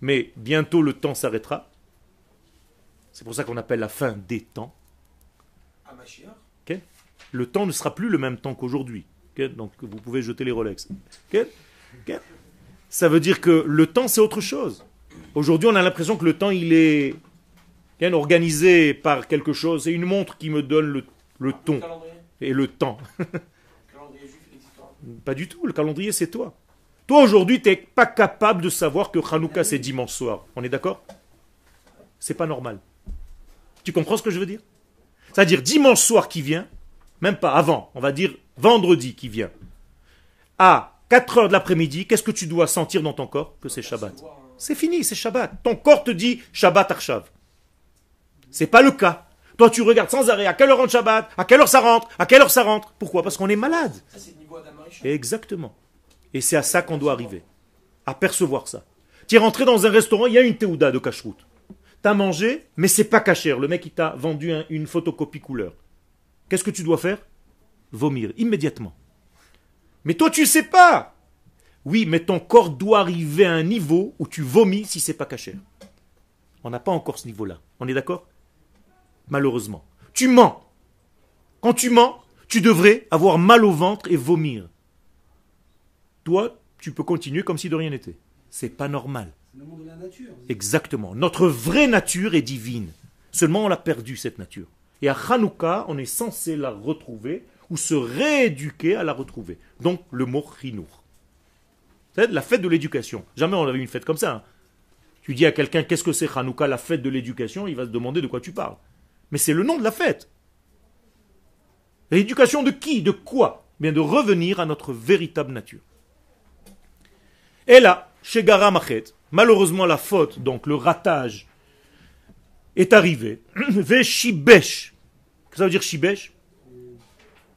Speaker 1: Mais bientôt le temps s'arrêtera. C'est pour ça qu'on appelle la fin des temps. Le temps ne sera plus le même temps qu'aujourd'hui. Donc vous pouvez jeter les Rolex. Ça veut dire que le temps c'est autre chose. Aujourd'hui on a l'impression que le temps il est organisé par quelque chose. C'est une montre qui me donne le, ton et le temps.
Speaker 2: Le calendrier juif. Pas
Speaker 1: du tout, le calendrier c'est toi. Toi aujourd'hui, tu n'es pas capable de savoir que Hanouka c'est dimanche soir. On est d'accord? C'est pas normal. Tu comprends ce que je veux dire? C'est-à-dire dimanche soir qui vient, même pas avant, on va dire vendredi qui vient, à 4 heures de l'après-midi, qu'est-ce que tu dois sentir dans ton corps Que c'est Shabbat. C'est fini, c'est Shabbat. Ton corps te dit Shabbat Arshav. C'est pas le cas. Toi, tu regardes sans arrêt à quelle heure rentre Shabbat, à quelle heure ça rentre, à quelle heure ça rentre. Pourquoi? Parce qu'on est malade. Exactement. Et c'est à ça qu'on doit arriver. À percevoir ça. Tu es rentré dans un restaurant, il y a une théouda de cacheroute. T'as mangé, mais c'est pas cachère. Le mec, il t'a vendu un- une photocopie couleur. Qu'est-ce que tu dois faire? Vomir, immédiatement. Mais toi, tu sais pas Oui, mais ton corps doit arriver à un niveau où tu vomis si c'est pas cachère. On n'a pas encore ce niveau-là. On est d'accord? Malheureusement. Tu mens. Quand tu mens, tu devrais avoir mal au ventre et vomir. Toi, tu peux continuer comme si de rien n'était. C'est pas normal.
Speaker 2: Le monde de la nature.
Speaker 1: Exactement. Notre vraie nature est divine. Seulement, on l'a perdu, cette nature. Et à Hanouka, on est censé la retrouver ou se rééduquer à la retrouver. Donc, le mot chinour. C'est la fête de l'éducation. Jamais on avait une fête comme ça. hein. Tu dis à quelqu'un qu'est-ce que c'est Hanouka, la fête de l'éducation, il va se demander de quoi tu parles. Mais c'est le nom de la fête. L'éducation de qui De quoi Bien de revenir à notre véritable nature. Et là, chez Gara Machet, malheureusement la faute, donc le ratage, est arrivé. Ve shibesh. Qu'est-ce que ça veut dire shibesh?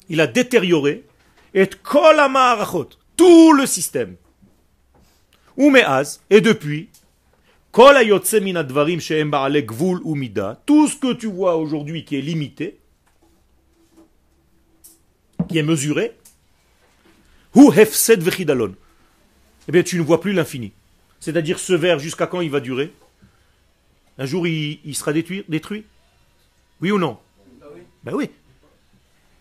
Speaker 1: Il a détérioré et kol hamarachot, tout le système. Ou me'az, et depuis, tout ce que tu vois aujourd'hui qui est limité, qui est mesuré. Eh bien, tu ne vois plus l'infini. C'est-à-dire, ce verre, jusqu'à quand il va durer? Un jour, il, il sera détruit, détruit? Oui ou non?
Speaker 2: Oui
Speaker 1: Ben oui.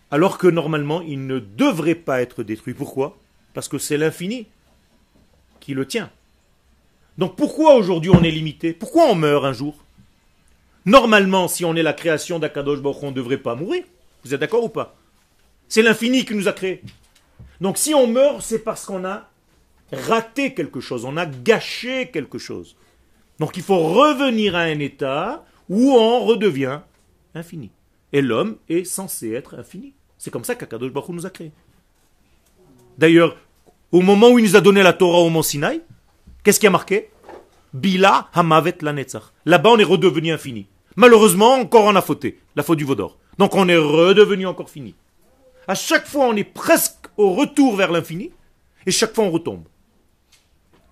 Speaker 1: Alors que normalement, il ne devrait pas être détruit. Pourquoi? Parce que c'est l'infini qui le tient. Donc pourquoi aujourd'hui on est limité? Pourquoi on meurt un jour? Normalement, si on est la création d'Akadosh Baruch on ne devrait pas mourir. Vous êtes d'accord ou pas? C'est l'infini qui nous a créés. Donc si on meurt, c'est parce qu'on a raté quelque chose, on a gâché quelque chose. Donc il faut revenir à un état où on redevient infini. Et l'homme est censé être infini. C'est comme ça qu'Akadosh Baruch nous a créés. D'ailleurs, au moment où il nous a donné la Torah au mont Sinaï, qu'est-ce qui a marqué? Bila hamavet la Là-bas, on est redevenu infini. Malheureusement, encore on a fauté, la faute du Vaudor. Donc on est redevenu encore fini. À chaque fois, on est presque au retour vers l'infini, et chaque fois, on retombe.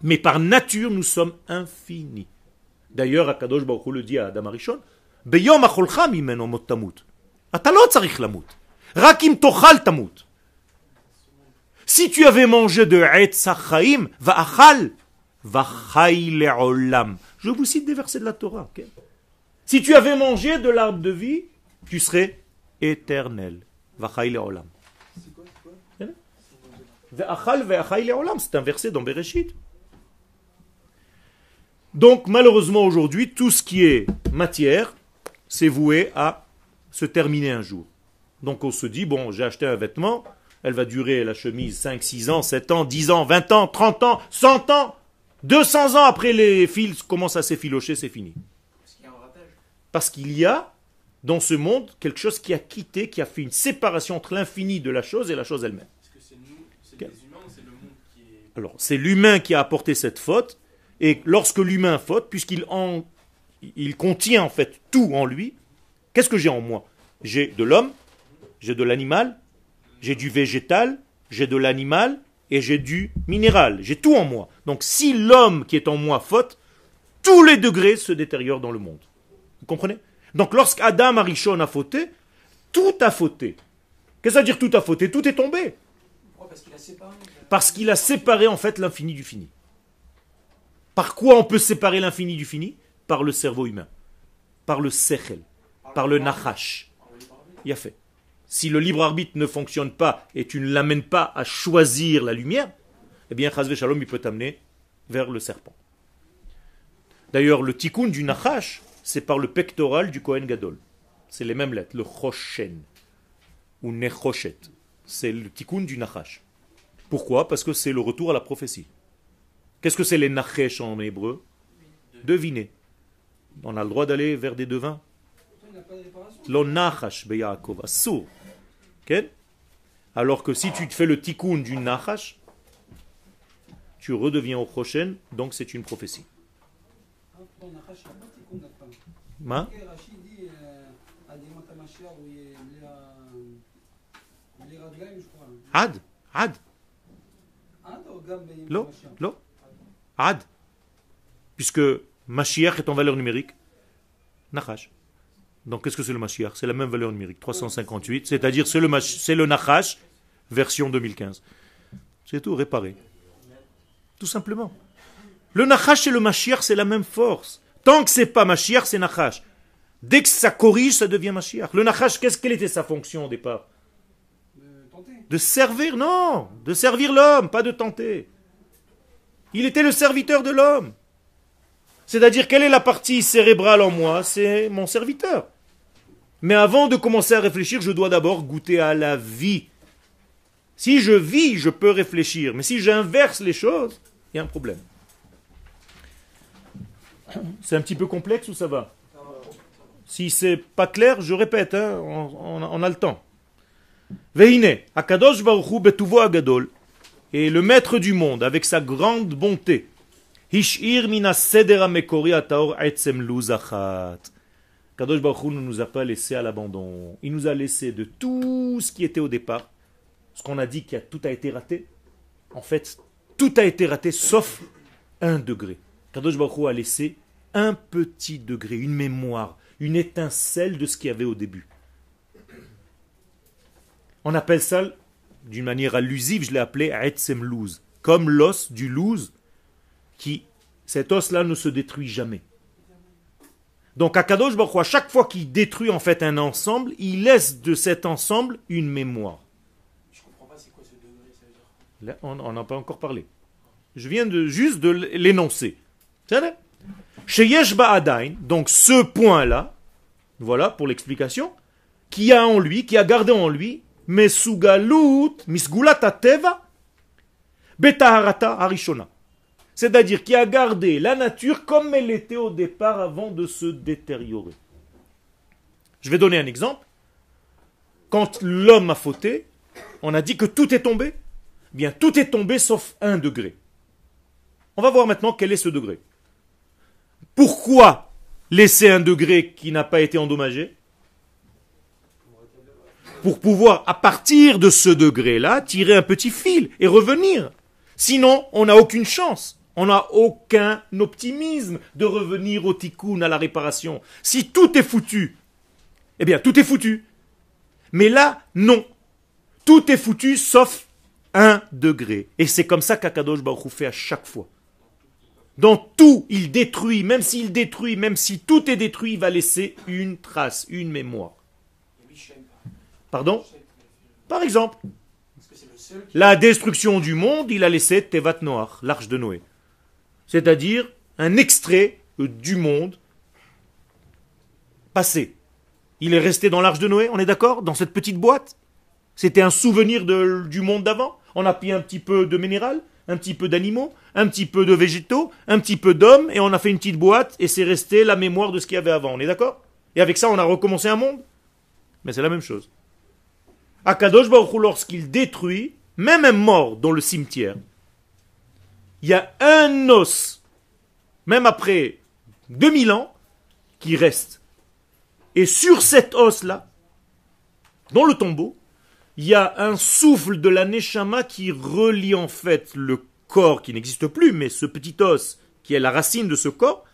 Speaker 1: Mais par nature, nous sommes infinis. D'ailleurs, Akadosh Baruch le dit à Adam Arishon, Beyom acholcha mimeno mot tamut. Atalot lamut. Rakim tochal tamut. Si tu avais mangé de Etzachaim, va'achal, va'chai le'olam. Je vous cite des versets de la Torah. Si tu avais mangé de l'arbre de vie, tu serais éternel. Va'chai hein? le'olam. C'est un verset dans Bereshit. Donc malheureusement aujourd'hui, tout ce qui est matière, c'est voué à se terminer un jour. Donc on se dit, bon, j'ai acheté un vêtement, elle va durer la chemise 5, 6 ans, 7 ans, 10 ans, 20 ans, 30 ans, 100 ans, 200 ans après les fils commencent à s'effilocher, c'est fini.
Speaker 3: Parce qu'il y a
Speaker 1: dans ce monde quelque chose qui a quitté, qui a fait une séparation entre l'infini de la chose et la chose elle-même.
Speaker 3: Est-ce que c'est nous, c'est
Speaker 1: Quel-
Speaker 3: les humains ou c'est le monde qui est.
Speaker 1: Alors, c'est l'humain qui a apporté cette faute, et lorsque l'humain faute, puisqu'il en, il contient en fait tout en lui, qu'est-ce que j'ai en moi? J'ai de l'homme, j'ai de l'animal, j'ai du végétal, j'ai de l'animal, et j'ai du minéral. J'ai tout en moi. Donc, si l'homme qui est en moi faute, tous les degrés se détériorent dans le monde. Vous comprenez? Donc, lorsqu'Adam Arishon a fauté, tout a fauté. Qu'est-ce que ça veut dire tout a fauté? Tout est tombé.
Speaker 3: Pourquoi? Parce qu'il a séparé.
Speaker 1: Parce qu'il a séparé en fait l'infini du fini. Par quoi on peut séparer l'infini du fini? Par le cerveau humain. Par le sechel. Par le nachash. Il a fait. Si le libre arbitre ne fonctionne pas et tu ne l'amènes pas à choisir la lumière, eh bien, Chazve Shalom, il peut t'amener vers le serpent. D'ailleurs, le tikkun du nachash, c'est par le pectoral du Kohen Gadol. C'est les mêmes lettres, le choshen ou nechoshet. C'est le tikkun du nachash. Pourquoi? Parce que c'est le retour à la prophétie. Qu'est-ce que c'est les nachesh en hébreu Devinez. On a le droit d'aller vers des devins L'onachash beyaakov, assour. Alors que si tu te fais le tikkun du nachash, tu redeviens au prochain, donc c'est une prophétie. Ma? Ad, ad? Ad. Puisque Mashiach est en valeur numérique, Nachash. Donc qu'est-ce que c'est le Mashiach? C'est la même valeur numérique, 358, c'est-à-dire c'est le, Mash- c'est le Nachash version 2015. C'est tout, réparé. Tout simplement. Le Nachash et le Mashiach, c'est la même force. Tant que c'est pas Mashiach, c'est Nachash. Dès que ça corrige, ça devient Mashiach. Le Nachash, qu'est-ce quelle était sa fonction au départ?
Speaker 2: De tenter.
Speaker 1: de servir, non, de servir l'homme, pas de tenter. Il était le serviteur de l'homme. C'est-à-dire, quelle est la partie cérébrale en moi? C'est mon serviteur. Mais avant de commencer à réfléchir, je dois d'abord goûter à la vie. Si je vis, je peux réfléchir. Mais si j'inverse les choses, il y a un problème. C'est un petit peu complexe ou ça va? Si c'est pas clair, je répète, hein, on- a- le temps. Veine, Akadosh Baruch Hu betuvo agadol, et le maître du monde, avec sa grande bonté, etzem. Kadosh Baruch ne nous a pas laissé à l'abandon. Il nous a laissé de tout ce qui était au départ. Ce qu'on a dit que tout a été raté. En fait, tout a été raté sauf un degré. Kadosh Baruch a laissé un petit degré, une mémoire, une étincelle de ce qu'il y avait au début. On appelle ça, d'une manière allusive, je l'ai appelé Etzem Luz, comme l'os du louz, qui, cet os-là ne se détruit jamais. Donc Akadosh Baruch à chaque fois qu'il détruit en fait un ensemble, il laisse de cet ensemble une mémoire.
Speaker 3: Je comprends pas c'est quoi ce degré, ça veut dire.
Speaker 1: Là, on n'en a pas encore parlé. Je viens de, juste de l'énoncer. Chez Yesh Ba'adain, donc ce point-là, voilà pour l'explication, qui a en lui, qui a gardé en lui mesugalut misgulat teva betaharata harishona. C'est-à-dire qui a gardé la nature comme elle était au départ avant de se détériorer. Je vais donner un exemple. Quand l'homme a fauté, on a dit que tout est tombé. Bien, tout est tombé sauf un degré. On va voir maintenant quel est ce degré. Pourquoi laisser un degré qui n'a pas été endommagé? Pour pouvoir, à partir de ce degré-là, tirer un petit fil et revenir. Sinon, on n'a aucune chance. On n'a aucun optimisme de revenir au tikkun, à la réparation. Si tout est foutu, eh bien, tout est foutu. Mais là, non. Tout est foutu sauf un degré. Et c'est comme ça qu'Akadosh Baruch fait à chaque fois. Dans tout, il détruit, même s'il détruit, même si tout est détruit, il va laisser une trace, une mémoire. Pardon Par exemple, la destruction du monde, il a laissé Tevat Noach, l'arche de Noé. C'est-à-dire un extrait du monde passé. Il est resté dans l'arche de Noé, on est d'accord Dans cette petite boîte C'était un souvenir de- du monde d'avant On a pris un petit peu de minéral, un petit peu d'animaux, un petit peu de végétaux, un petit peu d'hommes, et on a fait une petite boîte, et c'est resté la mémoire de ce qu'il y avait avant, on est d'accord Et avec ça, on a recommencé un monde Mais c'est la même chose. Akadosh Baruch lorsqu'il détruit, même un mort dans le cimetière, il y a un os, même après 2000 ans, qui reste. Et sur cet os-là, dans le tombeau, il y a un souffle de la Neshama qui relie en fait le corps qui n'existe plus, mais ce petit os qui est la racine de ce corps,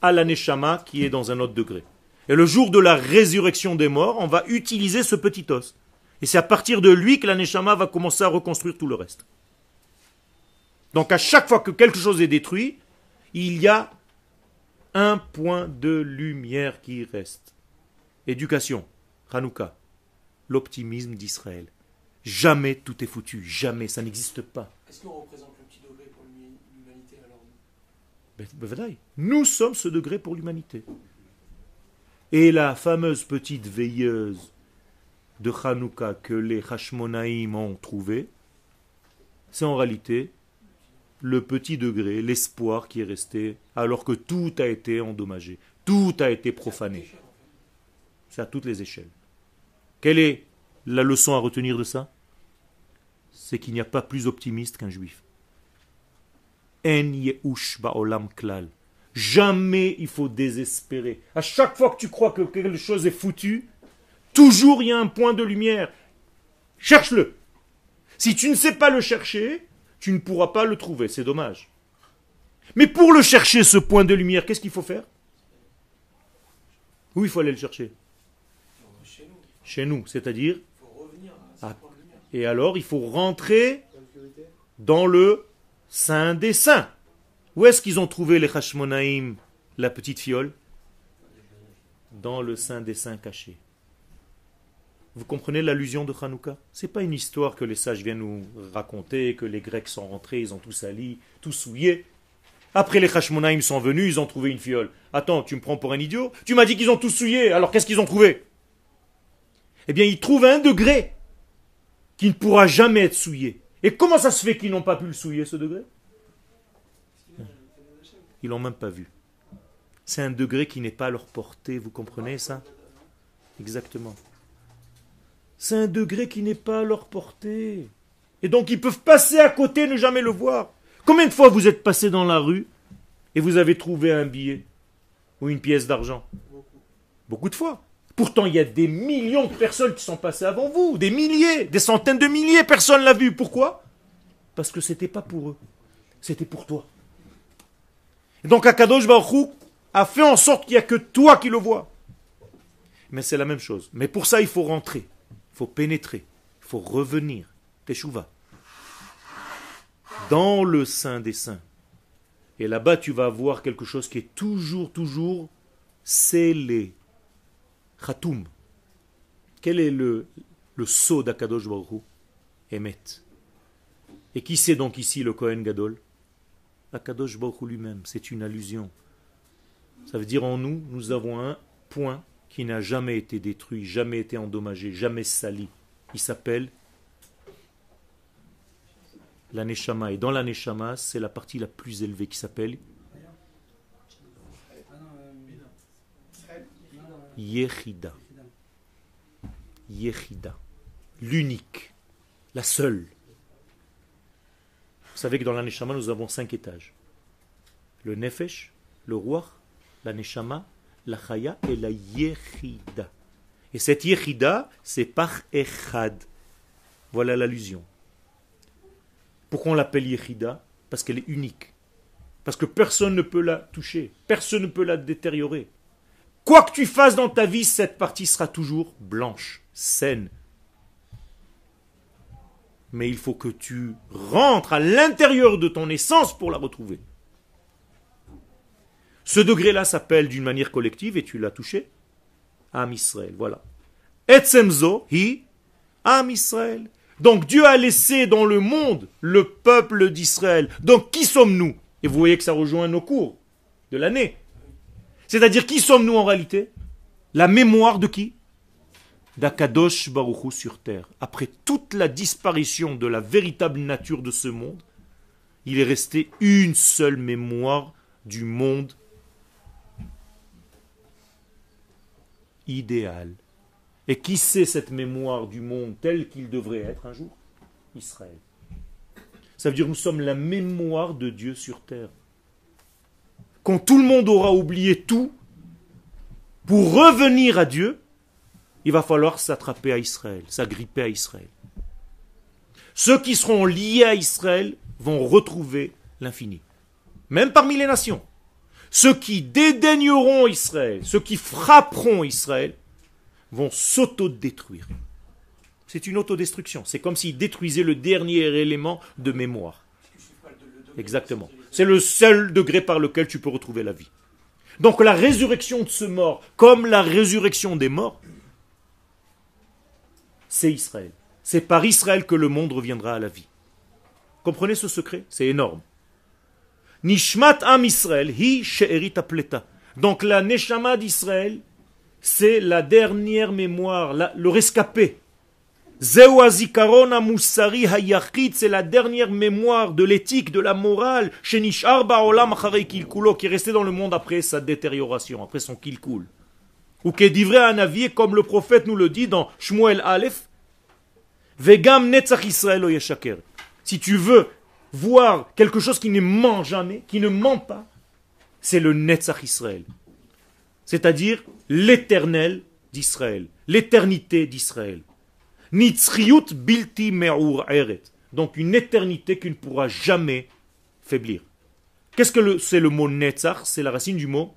Speaker 1: à la Neshama qui est dans un autre degré. Et le jour de la résurrection des morts, on va utiliser ce petit os. Et c'est à partir de lui que la Neshama va commencer à reconstruire tout le reste. Donc à chaque fois que quelque chose est détruit, il y a un point de lumière qui reste. Éducation, Hanouka, l'optimisme d'Israël. Jamais tout est foutu, jamais, ça n'existe pas.
Speaker 3: Est-ce qu'on représente le petit degré pour l'humanité alors?
Speaker 1: Ben, ben. Nous sommes ce degré pour l'humanité. Et la fameuse petite veilleuse de Hanouka que les Hashmonaïm ont trouvée, c'est en réalité le petit degré, l'espoir qui est resté alors que tout a été endommagé, tout a été profané. C'est à toutes les échelles. Quelle est la leçon à retenir de ça? C'est qu'il n'y a pas plus optimiste qu'un juif. En yehush ba'olam klal. Jamais il faut désespérer. À chaque fois que tu crois que quelque chose est foutu, toujours il y a un point de lumière. Cherche-le. Si tu ne sais pas le chercher, tu ne pourras pas le trouver. C'est dommage. Mais pour le chercher, ce point de lumière, qu'est-ce qu'il faut faire? Où il faut aller le chercher?
Speaker 3: Chez nous,
Speaker 1: Chez nous, c'est-à dire.
Speaker 3: il faut revenir à ce
Speaker 1: Ah. Et alors, il faut rentrer dans le Saint des Saints. Où est-ce qu'ils ont trouvé les Hashmonaïm, la petite fiole Dans le Saint des Saints caché. Vous comprenez l'allusion de Hanouka? C'est pas une histoire que les sages viennent nous raconter, que les Grecs sont rentrés, ils ont tout sali, tout souillé. Après les Hashmonaïm sont venus, ils ont trouvé une fiole. Attends, tu me prends pour un idiot? Tu m'as dit qu'ils ont tout souillé, alors qu'est-ce qu'ils ont trouvé? Eh bien, ils trouvent un degré qui ne pourra jamais être souillé. Et comment ça se fait qu'ils n'ont pas pu le souiller, ce degré? Ils l'ont même pas vu. C'est un degré qui n'est pas à leur portée, vous comprenez ça? Exactement. C'est un degré qui n'est pas à leur portée. Et donc ils peuvent passer à côté, ne jamais le voir. Combien de fois vous êtes passé dans la rue et vous avez trouvé un billet ou une pièce d'argent? Beaucoup de fois. Pourtant, il y a des millions de personnes qui sont passées avant vous, des milliers, des centaines de milliers, personne l'a vu. Pourquoi? Parce que c'était pas pour eux, c'était pour toi. Et donc Akadosh Baruch a fait en sorte qu'il n'y a que toi qui le vois. Mais c'est la même chose. Mais pour ça, il faut rentrer, il faut pénétrer, il faut revenir. Teshuva. Dans le sein des saints. Et là-bas, tu vas voir quelque chose qui est toujours, toujours scellé. Khatoum. Quel est le, sceau d'Akadosh Baruch Emet. Et qui c'est donc ici le Kohen Gadol? Akadosh lui-même, c'est une allusion. Ça veut dire en nous, nous avons un point qui n'a jamais été détruit, jamais été endommagé, jamais sali. il s'appelle la Neshama. Et dans la Neshama, c'est la partie la plus élevée qui s'appelle Yechida.
Speaker 2: Yechida.
Speaker 1: L'unique. La seule. Vous savez que dans la Neshama, nous avons cinq étages. Le Nefesh, le Ruach, la Neshama, la Chaya et la Yechida. Et cette Yechida, c'est par Echad. Voilà l'allusion. Pourquoi on l'appelle Yechida? Parce qu'elle est unique. Parce que personne ne peut la toucher. Personne ne peut la détériorer. Quoi que tu fasses dans ta vie, cette partie sera toujours blanche, saine. Mais il faut que tu rentres à l'intérieur de ton essence pour la retrouver. Ce degré-là s'appelle d'une manière collective, et tu l'as touché, Am Israël. Voilà. Etzemzo hi Am Israël. Donc Dieu a laissé dans le monde le peuple d'Israël. Donc qui sommes-nous? Et vous voyez que ça rejoint nos cours de l'année. C'est-à-dire, qui sommes-nous en réalité? La mémoire de qui? D'Akadosh Baruchou sur terre. Après toute la disparition de la véritable nature de ce monde, il est resté une seule mémoire du monde idéal. Et qui sait cette mémoire du monde tel qu'il devrait être un jour? Israël. Ça veut dire nous sommes la mémoire de Dieu sur terre quand tout le monde aura oublié tout, pour revenir à Dieu, il va falloir s'attraper à Israël, s'agripper à Israël. Ceux qui seront liés à Israël vont retrouver l'infini, même parmi les nations. Ceux qui dédaigneront Israël, ceux qui frapperont Israël, vont s'autodétruire. C'est une autodestruction. C'est comme s'ils détruisaient le dernier élément de mémoire. Exactement. C'est le seul degré par lequel tu peux retrouver la vie. Donc la résurrection de ce mort, comme la résurrection des morts, c'est Israël. C'est par Israël que le monde reviendra à la vie. Comprenez ce secret? C'est énorme. Nishmat Am Israël, hi she'erit apleta. Donc la Neshama d'Israël, c'est la dernière mémoire, la- le rescapé. Zeu hazikaron hamoussari hayachid, c'est la dernière mémoire de l'éthique, de la morale, chez Nishar ba'olam kilkulo, qui est resté dans le monde après sa détérioration, après son kilkul. Ou qui est divré à un avis, comme le prophète nous le dit dans Shmuel Aleph, Vegam netzach Israël. Si tu veux voir quelque chose qui ne ment jamais, qui ne ment pas, c'est le netzach Israël. C'est-à-dire l'éternel d'Israël, l'éternité d'Israël. Nitzriut bilti eret. Donc une éternité qui ne pourra jamais faiblir. Qu'est-ce que c'est le mot netzach? C'est la racine du mot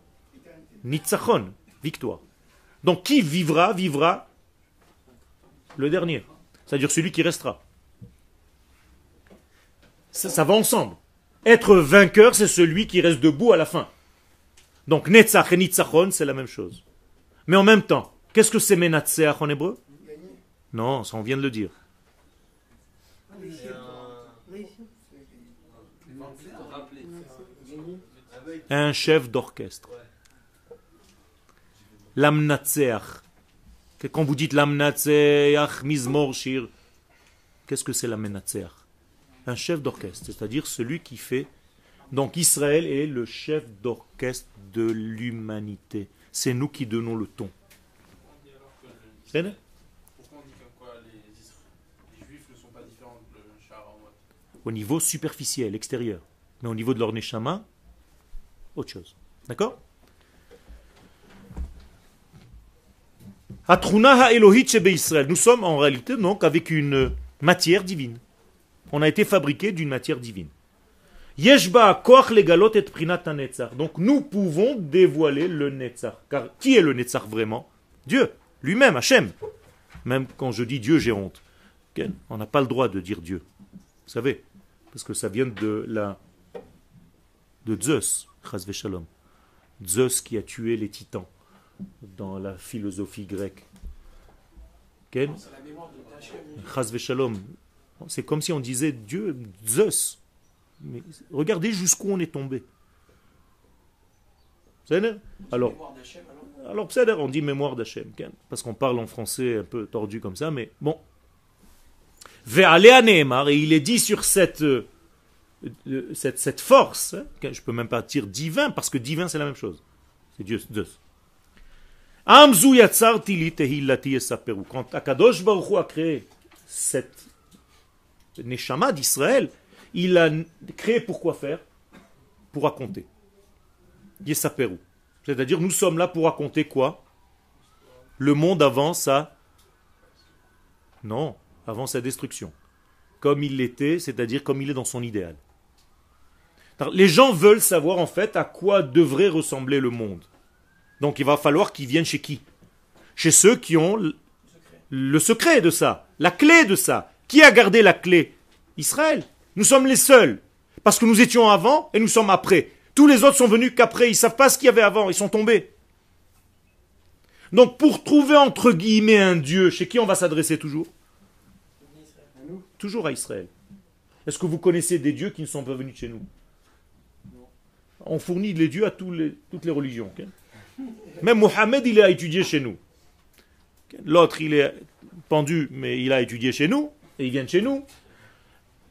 Speaker 1: nitzachon, victoire. Donc qui vivra, vivra le dernier. C'est-à-dire celui qui restera. Ça, va ensemble. Être vainqueur, c'est celui qui reste debout à la fin. Donc netzach et nitzachon, c'est la même chose. Mais en même temps, qu'est-ce que c'est menatseach en hébreu? Non, ça on vient de le dire. Un chef d'orchestre. L'amnatseach. Quand vous dites l'amnatseach, mizmor shir, qu'est-ce que c'est l'amnatseach Un chef d'orchestre, c'est-à-dire celui qui fait. Donc Israël est le chef d'orchestre de l'humanité. C'est nous qui donnons le ton. C'est vrai
Speaker 4: Pourquoi on dit comme quoi les, Isra- les Juifs ne sont pas différents de le char en mode
Speaker 1: au niveau superficiel, extérieur. Mais au niveau de leur neshama, autre chose. D'accord? Nous sommes en réalité donc avec une matière divine. On a été fabriqué d'une matière divine. Yeshba koach legalot et prinat netzach. Donc nous pouvons dévoiler le netzach. Car qui est le netzach vraiment? Dieu, lui-même, Hachem. Même quand je dis Dieu, j'ai honte. On n'a pas le droit de dire Dieu. Vous savez, parce que ça vient de la de Zeus, Shalom. Zeus qui a tué les titans dans la philosophie grecque. Shalom. C'est comme si on disait Dieu, Zeus. Mais regardez jusqu'où on est tombé. Alors,
Speaker 3: alors
Speaker 1: on dit mémoire d'Hachem, Ken, parce qu'on parle en français un peu tordu comme ça, mais bon, et il est dit sur cette, euh, euh, force, hein, je peux même pas dire divin, parce que divin c'est la même chose. C'est Dieu. Esaperu. Quand Akadosh Baruch cette Neshama d'Israël, il a créé pour quoi faire? Pour raconter. Yesaperu. C'est-à-dire, nous sommes là pour raconter quoi? Le monde avant sa. Non, avant sa destruction. Comme il l'était, c'est-à-dire comme il est dans son idéal. Les gens veulent savoir en fait à quoi devrait ressembler le monde. Donc il va falloir qu'ils viennent chez qui? Chez ceux qui ont le secret de ça, la clé de ça. Qui a gardé la clé? Israël. Nous sommes les seuls. Parce que nous étions avant et nous sommes après. Tous les autres sont venus qu'après. Ils ne savent pas ce qu'il y avait avant. Ils sont tombés. Donc pour trouver entre guillemets un Dieu, chez qui on va s'adresser toujours? Toujours à Israël. Est-ce que vous connaissez des dieux qui ne sont pas venus de chez nous? On fournit les dieux à toutes les religions. Même Mohamed, il a étudié chez nous. L'autre, il est pendu, mais il a étudié chez nous, et il vient de chez nous.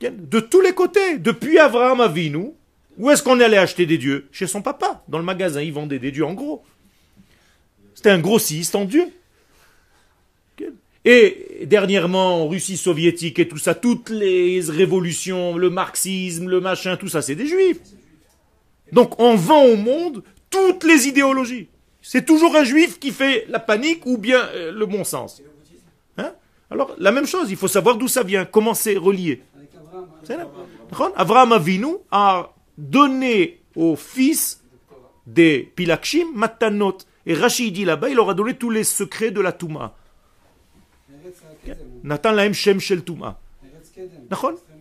Speaker 1: De tous les côtés, depuis Abraham Avinu, où est-ce qu'on allait acheter des dieux? Chez son papa, dans le magasin, il vendait des dieux en gros. C'était un grossiste en dieu. Et dernièrement, en Russie soviétique et tout ça, toutes les révolutions, le marxisme, le machin, tout ça, c'est des juifs. Donc on vend au monde toutes les idéologies. C'est toujours un juif qui fait la panique ou bien euh, le bon sens. Alors, la même chose, il faut savoir d'où ça vient, comment c'est relié. Avraham Avinu a donné aux fils des Pilakshim Matanot. Et Rachid dit là-bas, il leur a donné tous les secrets de la Touma. Nathan lahem Shem Shel Touma.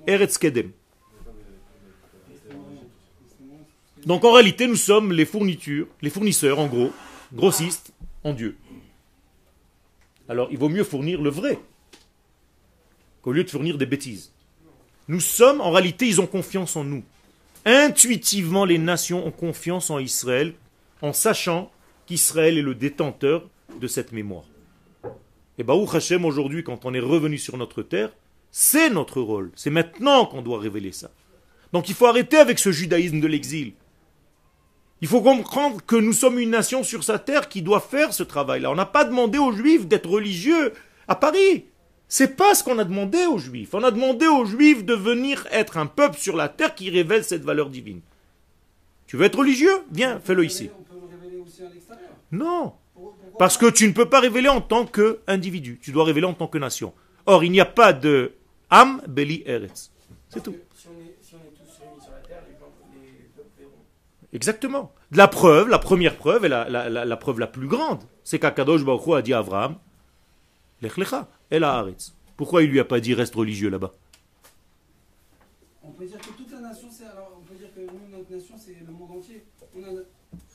Speaker 2: Eretz
Speaker 1: Donc en réalité, nous sommes les fournitures, les fournisseurs en gros, grossistes en Dieu. Alors il vaut mieux fournir le vrai qu'au lieu de fournir des bêtises. Nous sommes, en réalité, ils ont confiance en nous. Intuitivement, les nations ont confiance en Israël en sachant qu'Israël est le détenteur de cette mémoire. Et Baruch Hashem, aujourd'hui, quand on est revenu sur notre terre, c'est notre rôle. C'est maintenant qu'on doit révéler ça. Donc il faut arrêter avec ce judaïsme de l'exil. Il faut comprendre que nous sommes une nation sur sa terre qui doit faire ce travail-là. On n'a pas demandé aux juifs d'être religieux à Paris. C'est pas ce qu'on a demandé aux juifs. On a demandé aux juifs de venir être un peuple sur la terre qui révèle cette valeur divine. Tu veux être religieux? Viens, fais-le ici.
Speaker 2: On peut le révéler aussi à l'extérieur.
Speaker 1: Non, parce que tu ne peux pas révéler en tant qu'individu. Tu dois révéler en tant que nation. Or, il n'y a pas de Am Beli Eretz. C'est tout.
Speaker 3: Si on est, si on est tous réunis sur la terre, les blancs, les peuples verront.
Speaker 1: Exactement. La preuve, la première preuve, et la, la- la- la preuve la plus grande, c'est qu'Akadosh Baruch Hu a dit à Abraham, Lech lecha, el haaretz. Pourquoi il lui a pas dit reste religieux là-bas?
Speaker 2: On peut dire que toute la nation, c'est. Alors, on peut dire que nous, notre nation, c'est le monde entier. On, a-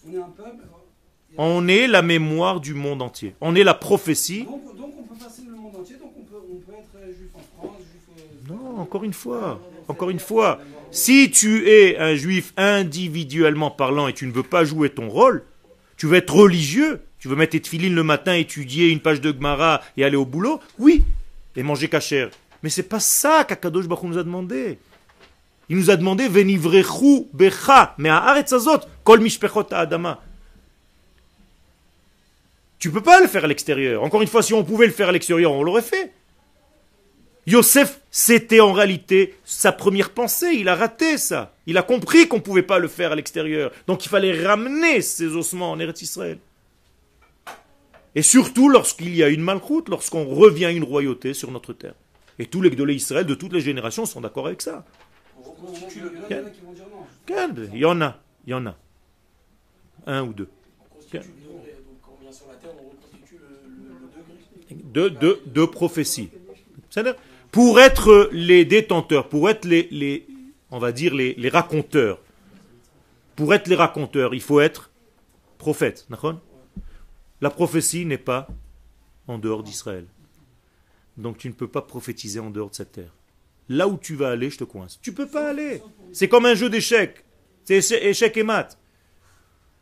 Speaker 2: on est un peuple. a-
Speaker 1: On est la mémoire du monde entier. On est la prophétie.
Speaker 2: Donc, donc, on peut passer le monde entier. Donc, on peut, on peut être juif en France, juif. euh,
Speaker 1: Non, encore une fois, encore une fois. Si tu es un juif individuellement parlant et tu ne veux pas jouer ton rôle, tu veux être religieux, tu veux mettre tes tefilines le matin, étudier une page de Gemara et aller au boulot, oui, et manger kasher. Mais c'est pas ça qu'Akadosh Baruch nous a demandé. Il nous a demandé venivrechu becha mais haaretz azot kol mishpechot adama. Tu peux pas le faire à l'extérieur. Encore une fois, si on pouvait le faire à l'extérieur, on l'aurait fait. Yosef, c'était en réalité sa première pensée. Il a raté ça. Il a compris qu'on ne pouvait pas le faire à l'extérieur. Donc il fallait ramener ses ossements en Eretz Israël. Et surtout lorsqu'il y a une malchoute, lorsqu'on revient une royauté sur notre terre. Et tous les Gdolé Israël de toutes les générations sont d'accord avec ça.
Speaker 2: Il y en a- il y en a-.
Speaker 1: Un ou deux. de, de, de prophétie. C'est-à-dire, Pour être les détenteurs, pour être les, les on va dire les, les raconteurs, pour être les raconteurs, il faut être prophète. La prophétie n'est pas en dehors d'Israël. Donc tu ne peux pas prophétiser en dehors de cette terre. Là où tu vas aller, je te coince. Tu peux pas aller. C'est comme un jeu d'échecs. C'est éche- échec et mat.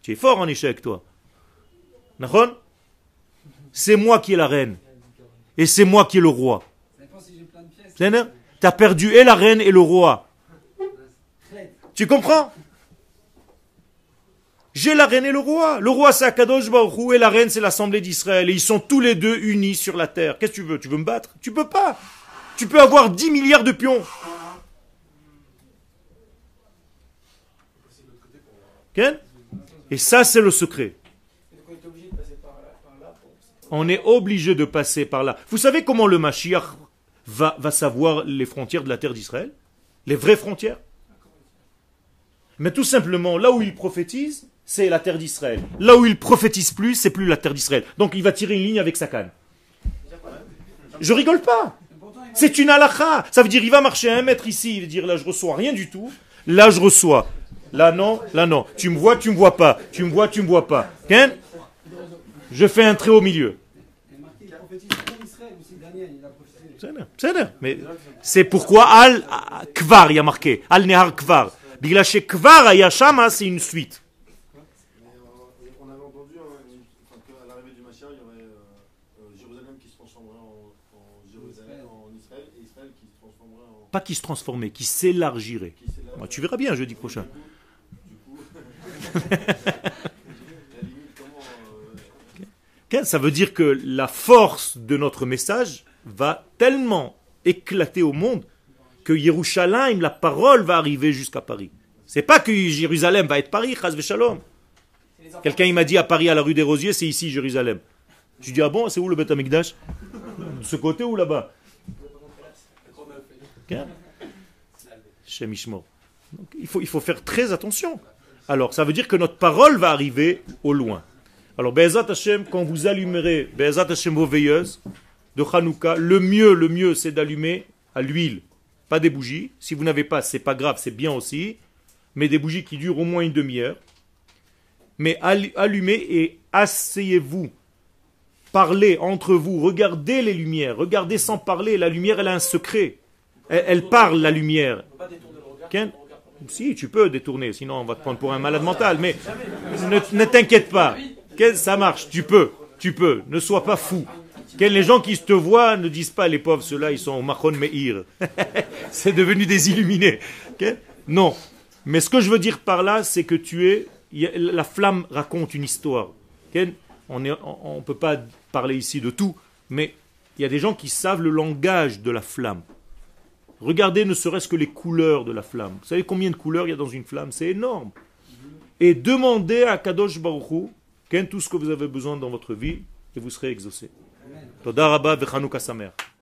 Speaker 1: Tu es fort en échec, toi. C'est moi qui est la reine. Et c'est moi qui est le roi. Tu as perdu et la reine et le roi. Tu comprends? J'ai la reine et le roi. Le roi c'est Akadosh Baruch Hu, et la reine c'est l'assemblée d'Israël. Et ils sont tous les deux unis sur la terre. Qu'est-ce que tu veux? Tu veux me battre? Tu peux pas. Tu peux avoir 10 milliards de pions. Et ça c'est le secret.
Speaker 3: On est obligé de passer par là.
Speaker 1: Vous savez comment le Mashiach va savoir les frontières de la terre d'Israël? Les vraies frontières? Mais tout simplement, là où il prophétise, c'est la terre d'Israël. Là où il prophétise plus, c'est plus la terre d'Israël. Donc il va tirer une ligne avec sa canne. Je rigole pas. C'est une halakha. Ça veut dire il va marcher un mètre ici, il va dire là je reçois rien du tout. Là je reçois. Là non, là non. Tu me vois, tu me vois pas. Tu me vois, tu me vois pas. Je fais un trait au milieu. Mais c'est pourquoi Al Kvar, il y a marqué. Al Nehar Kvar. Kvar Ayashama, c'est une suite.
Speaker 5: Mais euh, on avait entendu hein, enfin, qu'à l'arrivée du Mashiach, il y aurait euh, euh, Jérusalem qui se transformerait en, en Jérusalem, en Israël, et Israël qui se transformerait en.
Speaker 1: Pas qui se transformait, qui s'élargirait. Bah, tu verras bien jeudi prochain.
Speaker 5: Du coup, comment. euh,
Speaker 1: Ça veut dire que la force de notre message va tellement éclater au monde que Yerushalayim, la parole, va arriver jusqu'à Paris. C'est pas que Jérusalem va être Paris,
Speaker 3: les enfants.
Speaker 1: Quelqu'un il m'a dit à Paris, à la rue des Rosiers, c'est ici Jérusalem. Je dis, ah bon, c'est où le Beth Amikdash De ce côté ou là-bas? Donc, il, faut, il faut faire très attention. Alors, ça veut dire que notre parole va arriver au loin. Alors, Be'ezat Hashem, quand vous allumerez Be'ezat Hashem vos veilleuses de Hanouka, le mieux, le mieux, c'est d'allumer à l'huile, pas des bougies. Si vous n'avez pas, c'est pas grave, c'est bien aussi. Mais des bougies qui durent au moins une demi-heure. Mais allu- allumez et asseyez-vous. Parlez entre vous, regardez les lumières, regardez sans parler. La lumière, elle a un secret. Elle, parle, la lumière. Si, tu peux détourner, sinon on va te prendre pour un malade mental. Mais ne, t'inquiète pas. Ça marche, tu peux, tu peux. Ne sois pas fou. Les gens qui te voient ne disent pas les pauvres, ceux-là, ils sont au Mahon Meir. c'est devenu des illuminés. Non. Mais ce que je veux dire par là, c'est que tu es. La flamme raconte une histoire. On ne peut pas parler ici de tout, mais il y a des gens qui savent le langage de la flamme. Regardez ne serait-ce que les couleurs de la flamme. Vous savez combien de couleurs il y a dans une flamme? C'est énorme. Et demandez à Kadosh Baruch Hu, Ken, tout ce que vous avez besoin dans votre vie, et vous serez exaucé. Samer.